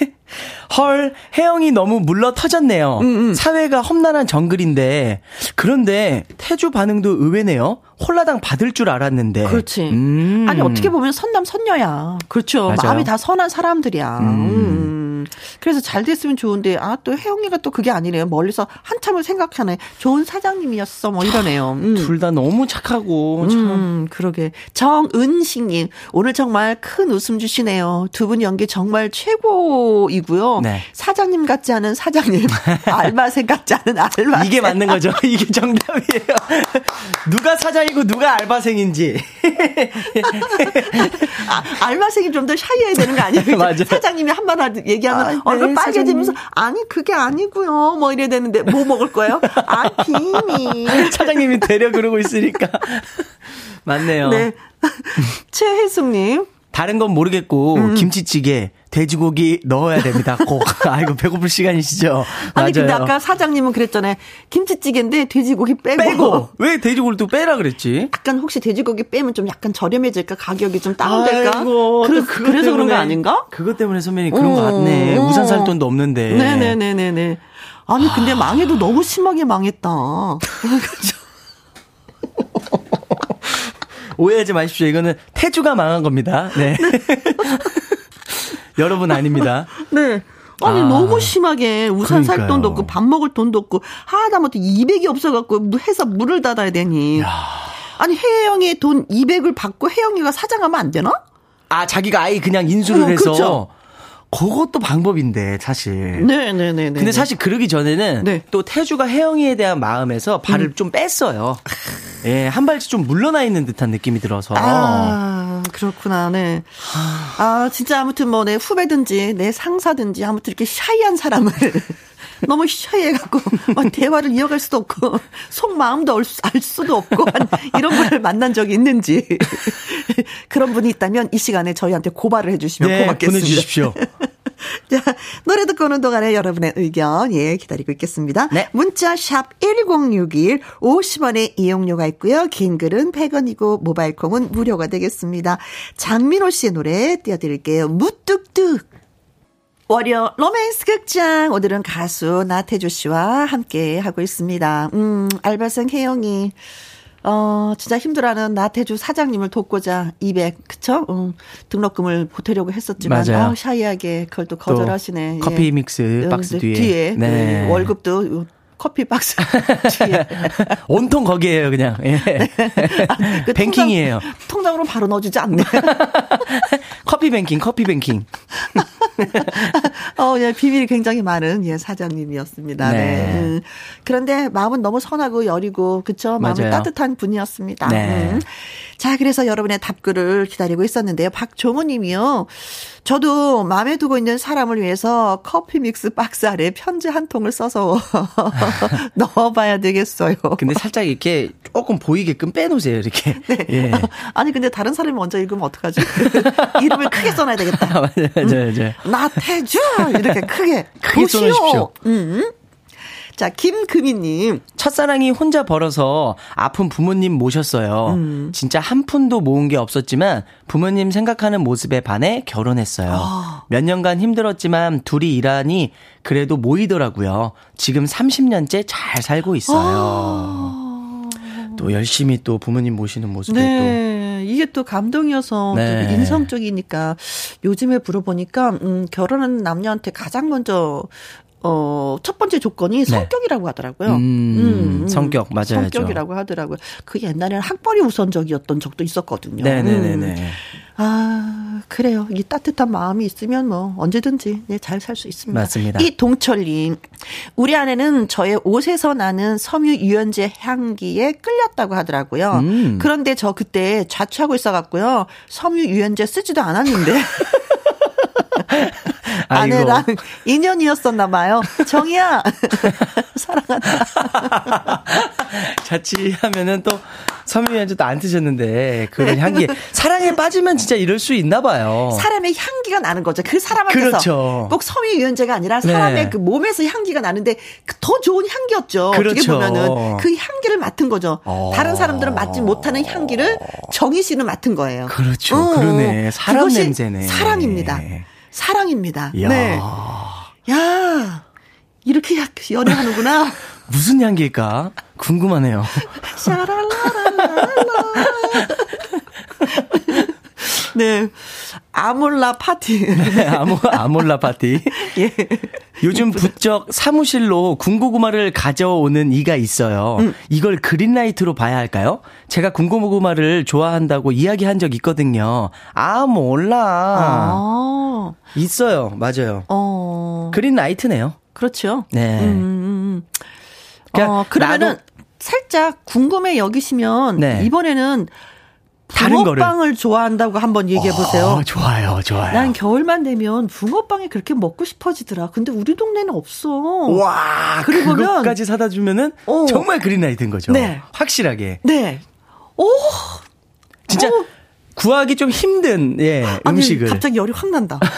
헐, 혜영이 너무 물러 터졌네요. 음, 사회가 험난한 정글인데, 그런데 태주 반응도 의외네요. 홀라당 받을 줄 알았는데. 그렇지. 음. 아니 어떻게 보면 선남 선녀야. 그렇죠. 맞아요. 마음이 다 선한 사람들이야. 음. 그래서 잘 됐으면 좋은데 아 또 혜영이가 또 그게 아니네요. 멀리서 한참을 생각하네. 좋은 사장님이었어. 뭐 이러네요. 음. 둘다 너무 착하고 참. 음, 그러게. 정은식님, 오늘 정말 큰 웃음 주시네요. 두 분 연기 정말 최고 이고요. 네. 사장님 같지 않은 사장님, 알바생 같지 않은 알바생. 이게 맞는 거죠. 이게 정답이에요. 누가 사장이고 누가 알바생인지. 아, 알바생이 좀 더 샤이해야 되는 거 아니에요? 맞아요. 사장님이 한번 얘기하면 아, 네, 얼굴 빨개지면서. 아니 그게 아니고요. 뭐 이래야 되는데 뭐 먹을 거예요? 아 비밀. 사장님이 되려 그러고 있으니까. 맞네요. 네. 최혜숙님. 다른 건 모르겠고 음. 김치찌개, 돼지고기 넣어야 됩니다. 꼭. 아이고 배고플 시간이시죠. 아니 근데 맞아요. 아까 사장님은 그랬잖아요. 김치찌개인데 돼지고기 빼고. 빼고 왜 돼지고기를 또 빼라 그랬지? 약간 혹시 돼지고기 빼면 좀 약간 저렴해질까 가격이 좀 다운될까? 아이고, 그래, 그래서 그런 거. 아닌가? 그것 때문에 선배님 그런 거 어, 같네. 어. 우산 살 돈도 없는데. 네네네네네. 아니 근데 망해도 너무 심하게 망했다. 오해하지 마십시오. 이거는 태주가 망한 겁니다. 네. 여러분 아닙니다. 네. 아니 아. 너무 심하게 우산 살 그러니까요. 돈도 없고 밥 먹을 돈도 없고 하다못해 200이 없어갖고 회사 물을 닫아야 되니. 아니 혜영이 돈 200을 받고 혜영이가 사장하면 안 되나? 아 자기가 아예 그냥 인수를 어, 해서 그렇죠. 그것도 방법인데 사실. 네네 네. 근데 사실 그러기 전에는 네. 또 태주가 혜영이에 대한 마음에서 발을 음. 좀 뺐어요. 예, 한 발씩 좀 물러나 있는 듯한 느낌이 들어서. 아, 그렇구나, 네. 아, 진짜 아무튼 뭐, 내 후배든지, 내 상사든지, 아무튼 이렇게 샤이한 사람을. 너무 샤이해갖고, 막 대화를 이어갈 수도 없고, 속 마음도 알, 수, 알 수도 없고, 한 이런 분을 만난 적이 있는지. 그런 분이 있다면 이 시간에 저희한테 고발을 해주시면 네, 고맙겠습니다. 보내주십시오. 자, 노래 듣고 오는 동안에 여러분의 의견, 예, 기다리고 있겠습니다. 네. 문자, 샵 1061, 50원의 이용료가 있고요. 긴 글은 100원이고, 모바일 콩은 무료가 되겠습니다. 장민호 씨의 노래 띄워드릴게요. 무뚝뚝. 월요 로맨스 극장 오늘은 가수 나태주 씨와 함께 하고 있습니다. 음 알바생 혜영이 어 진짜 힘들어하는 나태주 사장님을 돕고자 200 그쵸? 음, 등록금을 보태려고 했었지만 맞아요. 아, 샤이하게 그걸 또 거절하시네. 예. 커피 믹스 박스 네, 뒤에. 뒤에 네. 네, 월급도 요 커피 박스 뒤에 온통 거기에요, 그냥. 예. 그 뱅킹이에요. 통장, 통장으로 바로 넣어주지 않네. 커피 뱅킹, 커피 뱅킹. 어, 예, 비밀이 굉장히 많은, 예, 사장님이었습니다. 네. 네. 음, 그런데 마음은 너무 선하고 여리고, 그쵸? 마음이 맞아요. 따뜻한 분이었습니다. 네. 음. 자, 그래서 여러분의 답글을 기다리고 있었는데요. 박종호 님이요. 저도 마음에 두고 있는 사람을 위해서 커피 믹스 박스 아래 편지 한 통을 써서 넣어봐야 되겠어요. 근데 살짝 이렇게 조금 보이게끔 빼놓으세요, 이렇게. 네. 예. 아니, 근데 다른 사람이 먼저 읽으면 어떡하지? 이름을 크게 써놔야 되겠다. 맞아요, 맞아요, 맞아요. 나태주! 이렇게 크게. 크게. 써놓으십시오. 음. 자, 김금희님. 첫사랑이 혼자 벌어서 아픈 부모님 모셨어요. 음. 진짜 한 푼도 모은 게 없었지만 부모님 생각하는 모습에 반해 결혼했어요. 아. 몇 년간 힘들었지만 둘이 일하니 그래도 모이더라고요. 지금 30년째 잘 살고 있어요. 또 열심히 또 부모님 모시는 모습에 또 아. 네, 이게 또 감동이어서 네. 또 인성적이니까 요즘에 물어보니까 음, 결혼하는 남녀한테 가장 먼저 어, 첫 번째 조건이 성격이라고 하더라고요. 네. 음, 성격, 맞아요. 성격이라고 하더라고요. 그 옛날에는 학벌이 우선적이었던 적도 있었거든요. 네네네네. 음. 아, 그래요. 이 따뜻한 마음이 있으면 뭐 언제든지 네, 잘살 수 있습니다. 맞습니다. 이 동철님, 우리 아내는 저의 옷에서 나는 섬유 유연제 향기에 끌렸다고 하더라고요. 음. 그런데 저 그때 자취하고 있어갖고요. 섬유 유연제 쓰지도 않았는데. 아내랑 인연이었었나 봐요. 정이야. 사랑한다. 자취하면은 또 섬유유연제도 안 드셨는데 그런 향기 사랑에 빠지면 진짜 이럴 수 있나 봐요. 사람의 향기가 나는 거죠. 그 사람한테서 그렇죠. 꼭 섬유유연제가 아니라 사람의 네. 그 몸에서 향기가 나는데 그더 좋은 향기였죠. 그렇죠. 어떻게 보면은 그 향기를 맡은 거죠. 어. 다른 사람들은 맡지 못하는 향기를 정희 씨는 맡은 거예요. 그렇죠. 어. 그러네. 사람 냄새네. 사랑입니다. 사랑입니다. 야. 네. 야. 이렇게 연애하는구나. 무슨 향기일까? 궁금하네요. 샤랄라랄라. 네. 아몰라 파티. 네, 아모, 아몰라 파티. 예. 요즘 부쩍 사무실로 군고구마를 가져오는 이가 있어요. 음. 이걸 그린라이트로 봐야 할까요? 제가 군고구마를 좋아한다고 이야기한 적 있거든요. 아, 몰라. 아. 있어요. 맞아요. 어. 그린라이트네요. 그렇죠. 네. 음. 음, 음. 그러니까 어, 그러면은 나도... 살짝 궁금해 여기시면 네. 이번에는 다른 붕어빵을 좋아한다고 한번 얘기해 보세요. 어, 좋아요, 좋아요. 난 겨울만 되면 붕어빵이 그렇게 먹고 싶어지더라. 근데 우리 동네는 없어. 와, 그리고 그것까지 사다 주면은 어. 정말 그린라이트인 거죠. 네, 확실하게. 네. 오, 진짜. 오. 구하기 좀 힘든 예 아니, 음식을 갑자기 열이 확 난다.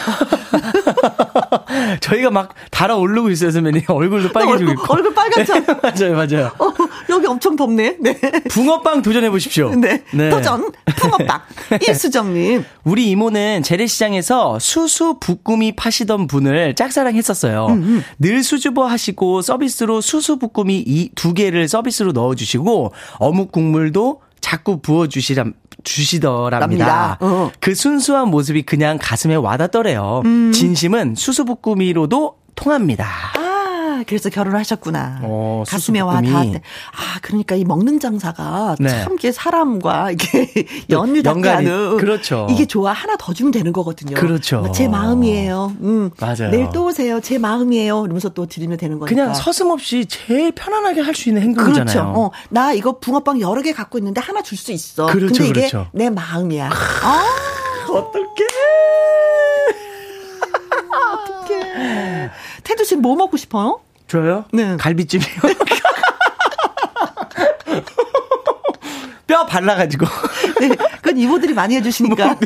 저희가 막 달아오르고 있어요, 선배님. 얼굴도 빨개지고 얼굴, 있고. 얼굴 빨갛죠? 네, 맞아요, 맞아요. 어, 여기 엄청 덥네. 네. 붕어빵 도전해 보십시오. 네. 네. 도전 붕어빵. 이수정님. 우리 이모는 재래시장에서 수수 부꾸미 파시던 분을 짝사랑했었어요. 음음. 음. 늘 수줍어 하시고 서비스로 수수 부꾸미 이 두 개를 서비스로 넣어주시고 어묵 국물도 자꾸 부어주시라 주시더랍니다. 어. 그 순수한 모습이 그냥 가슴에 와닿더래요. 음. 진심은 수수부꾸미로도 통합니다. 아, 그래서 결혼하셨구나. 어, 가슴에 와 닿았대. 아, 그러니까 이 먹는 장사가 네. 참 이게 사람과 이게 연유닿게 하는. 그렇죠. 이게 좋아. 하나 더 주면 되는 거거든요. 그렇죠. 뭐제 마음이에요. 음. 맞아요. 내일 또 오세요. 제 마음이에요. 이러면서 또 드리면 되는 거니까. 그냥 서슴없이 제일 편안하게 할 수 있는 행동이잖아요. 그렇죠. 어, 나 이거 붕어빵 여러 개 갖고 있는데 하나 줄 수 있어. 그렇죠, 근데 이게 그렇죠. 내 마음이야. 아, 어떡해. 어떡해. 태두 씨뭐 먹고 싶어요? 저요? 네. 갈비찜이요. 뼈 발라가지고. 네, 그건 이모들이 많이 해주시니까.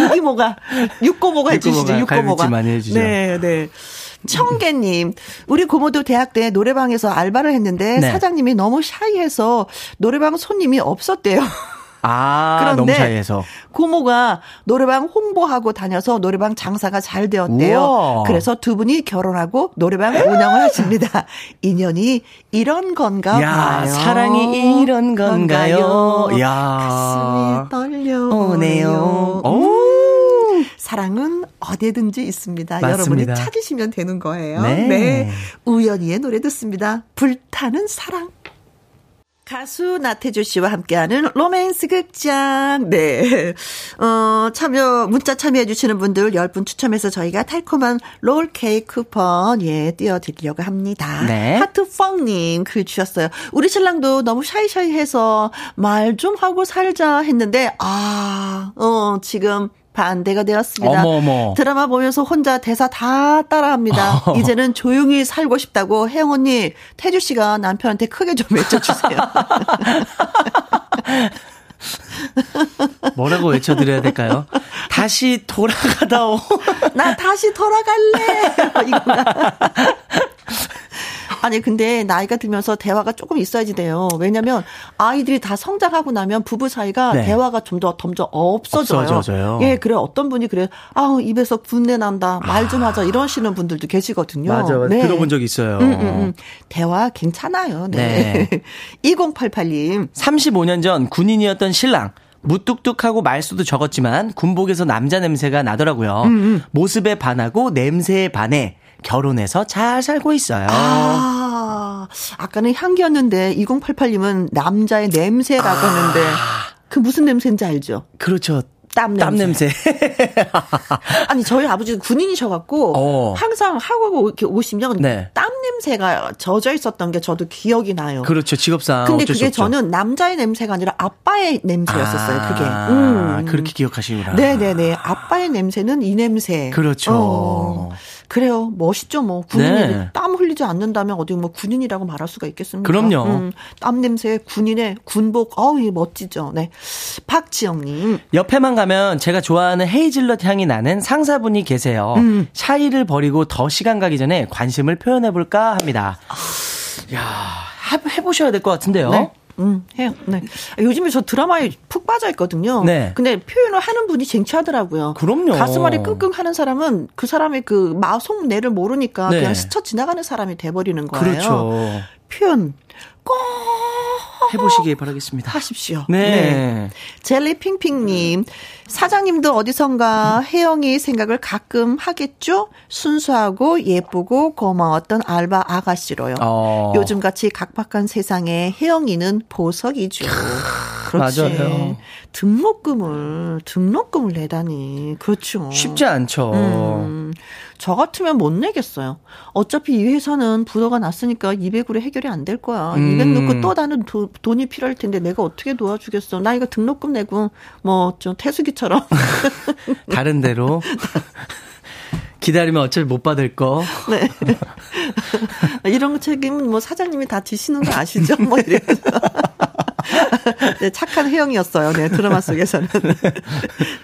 육이모가, 육고모가 해주시죠, 육고모가. 많이 해주죠. 네, 네. 청계님, 우리 고모도 대학 때 노래방에서 알바를 했는데 네. 사장님이 너무 샤이해서 노래방 손님이 없었대요. 아, 그런데 샤이해서. 고모가 노래방 홍보하고 다녀서 노래방 장사가 잘 되었대요. 우와. 그래서 두 분이 결혼하고 노래방 운영을 하십니다. 인연이 이런 건가 야, 봐요. 사랑이 이런 건가요? 야. 가슴이 떨려오네요. 음. 사랑은 어디든지 있습니다. 맞습니다. 여러분이 찾으시면 되는 거예요. 네. 네. 우연히의 노래 듣습니다. 불타는 사랑. 가수 나태주 씨와 함께하는 로맨스 극장. 네. 어, 참여, 문자 참여해주시는 분들 10분 추첨해서 저희가 달콤한 롤 케이크 쿠폰, 예, 띄워드리려고 합니다. 네. 하트펑님 글 주셨어요. 우리 신랑도 너무 샤이샤이해서 말 좀 하고 살자 했는데, 아, 어, 지금 반대가 되었습니다. 어머어머. 드라마 보면서 혼자 대사 다 따라합니다. 어. 이제는 조용히 살고 싶다고 혜영 언니, 태주 씨가 남편한테 크게 좀 외쳐주세요. 뭐라고 외쳐드려야 될까요? 다시 돌아가다오. 나 다시 돌아갈래. 이거나. 아니 근데 나이가 들면서 대화가 조금 있어야지 돼요. 왜냐면 아이들이 다 성장하고 나면 부부 사이가 네. 대화가 좀 더 점점 없어져요. 없어져요. 예, 그래 어떤 분이 그래. 아우 입에서 분내 난다. 말 좀 하자 이러시는 분들도 계시거든요. 맞아, 맞아. 네. 들어본 적 있어요. 음, 음, 음. 대화 괜찮아요. 네. 네. 2088님. 35년 전 군인이었던 신랑. 무뚝뚝하고 말수도 적었지만 군복에서 남자 냄새가 나더라고요. 음, 음. 모습에 반하고 냄새에 반해 결혼해서 잘 살고 있어요. 아, 아까는 향기였는데 2088님은 남자의 냄새라고 아. 했는데 그 무슨 냄새인지 알죠? 그렇죠. 땀 냄새. 땀 냄새. 아니 저희 아버지는 군인이셔갖고 어. 항상 하고 이렇게 오시면 네. 땀 냄새가 젖어 있었던 게 저도 기억이 나요. 그렇죠 직업상. 근데 그게 저는 남자의 냄새가 아니라 아빠의 냄새였었어요. 아, 그게. 음. 그렇게 기억하시구나. 네네네. 아빠의 냄새는 이 냄새. 그렇죠. 어. 그래요. 멋있죠, 뭐. 군인이 네. 땀 흘리지 않는다면 어디 뭐 군인이라고 말할 수가 있겠습니까? 그럼요. 음, 땀 냄새, 군인의 군복, 어우, 멋지죠. 네. 박지영님. 옆에만 가면 제가 좋아하는 헤이즐넛 향이 나는 상사분이 계세요. 음. 샤이를 버리고 더 시간 가기 전에 관심을 표현해볼까 합니다. 야 해보셔야 될 것 같은데요. 네. 음, 해요. 네. 요즘에 저 드라마에 푹 빠져 있거든요. 네. 근데 표현을 하는 분이 쟁취하더라고요. 그럼요. 가슴앓이 끙끙 하는 사람은 그 사람의 그 마속 내를 모르니까 네. 그냥 스쳐 지나가는 사람이 돼버리는 거예요. 그렇죠. 표현 꼭 해보시기 바라겠습니다. 하십시오. 네. 네. 젤리핑핑님, 사장님도 어디선가 혜영이 생각을 가끔 하겠죠? 순수하고 예쁘고 고마웠던 알바 아가씨로요. 어. 요즘같이 각박한 세상에 혜영이는 보석이죠. 그렇지. 맞아요. 등록금을 등록금을 내다니 그렇죠. 쉽지 않죠. 음, 저 같으면 못 내겠어요. 어차피 이 회사는 부도가 났으니까 200으로 해결이 안 될 거야. 음. 200 넣고 또 다른 도, 돈이 필요할 텐데 내가 어떻게 도와주겠어. 나 이거 등록금 내고 뭐 좀 태수기처럼 다른 데로 기다리면 어차피 못 받을 거. 네. 이런 책임은 뭐 사장님이 다 지시는 거 아시죠? 뭐 이래서. 네, 착한 혜영이었어요. 네, 드라마 속에서는.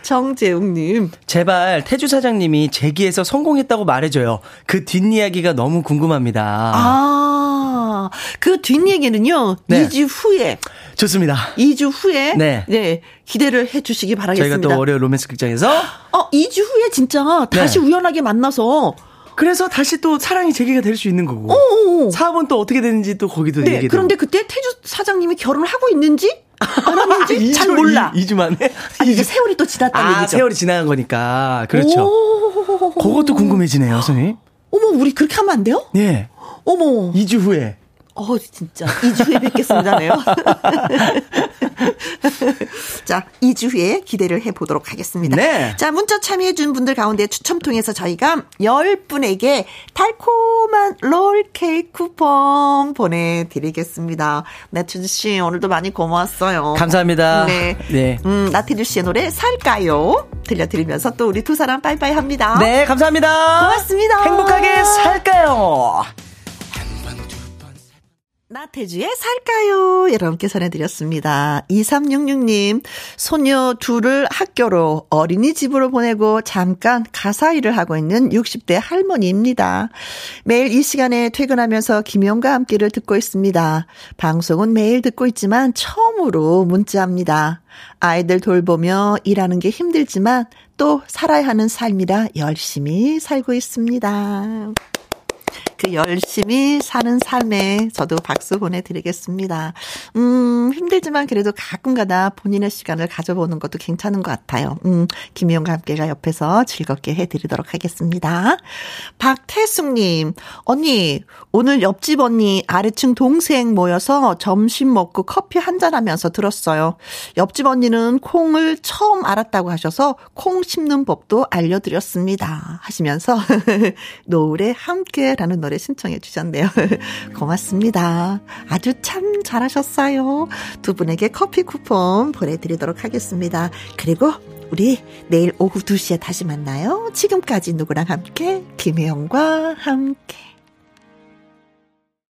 정재웅님. 제발 태주 사장님이 제기에서 성공했다고 말해줘요. 그 뒷이야기가 너무 궁금합니다. 아, 그 뒷얘기는요, 네. 2주 후에. 좋습니다. 2주 후에. 네. 네. 기대를 해 주시기 바라겠습니다. 저희가 또 월요일 로맨스 극장에서. 어, 2주 후에 진짜 다시 네. 우연하게 만나서 그래서 다시 또 사랑이 재개가 될 수 있는 거고. 어어어. 사업은 또 어떻게 되는지 또 거기도 네, 얘기해. 그런데 그때 태주 사장님이 결혼을 하고 있는지 안 하는지 잘 몰라. 2, 주 만에. 이제 세월이 또 지났다는 아, 얘기죠. 세월이 지나간 거니까. 그렇죠. 오. 그것도 궁금해지네요, 선생님. 어머, 우리 그렇게 하면 안 돼요? 예. 어머. 2주 후에. 어, 진짜. 2주 후에 뵙겠습니다네요. 자, 2주 후에 기대를 해보도록 하겠습니다. 네. 자, 문자 참여해준 분들 가운데 추첨 통해서 저희가 10분에게 달콤한 롤케이크 쿠폰 보내드리겠습니다. 나트주 씨, 오늘도 많이 고마웠어요. 감사합니다. 네. 네. 음, 나트주 씨의 노래 살까요? 들려드리면서 또 우리 두 사람 빠이빠이 합니다. 네, 감사합니다. 고맙습니다. 행복하게 살까요? 나태주의 살까요? 여러분께 전해드렸습니다. 2366님, 소녀 둘을 학교로 어린이집으로 보내고 잠깐 가사 일을 하고 있는 60대 할머니입니다. 매일 이 시간에 퇴근하면서 김영과 함께를 듣고 있습니다. 방송은 매일 듣고 있지만 처음으로 문자합니다. 아이들 돌보며 일하는 게 힘들지만 또 살아야 하는 삶이라 열심히 살고 있습니다. 그 열심히 사는 삶에 저도 박수 보내드리겠습니다. 음, 힘들지만 그래도 가끔 가다 본인의 시간을 가져보는 것도 괜찮은 것 같아요. 음, 김희영과 함께가 옆에서 즐겁게 해드리도록 하겠습니다. 박태숙님, 언니, 오늘 옆집 언니 아래층 동생 모여서 점심 먹고 커피 한잔 하면서 들었어요. 옆집 언니는 콩을 처음 알았다고 하셔서 콩 심는 법도 알려드렸습니다. 하시면서 노래 함께라는 노래 노래 신청해 주셨네요. 고맙습니다. 아주 참 잘하셨어요. 두 분에게 커피 쿠폰 보내드리도록 하겠습니다. 그리고 우리 내일 오후 2시에 다시 만나요. 지금까지 누구랑 함께 김혜영과 함께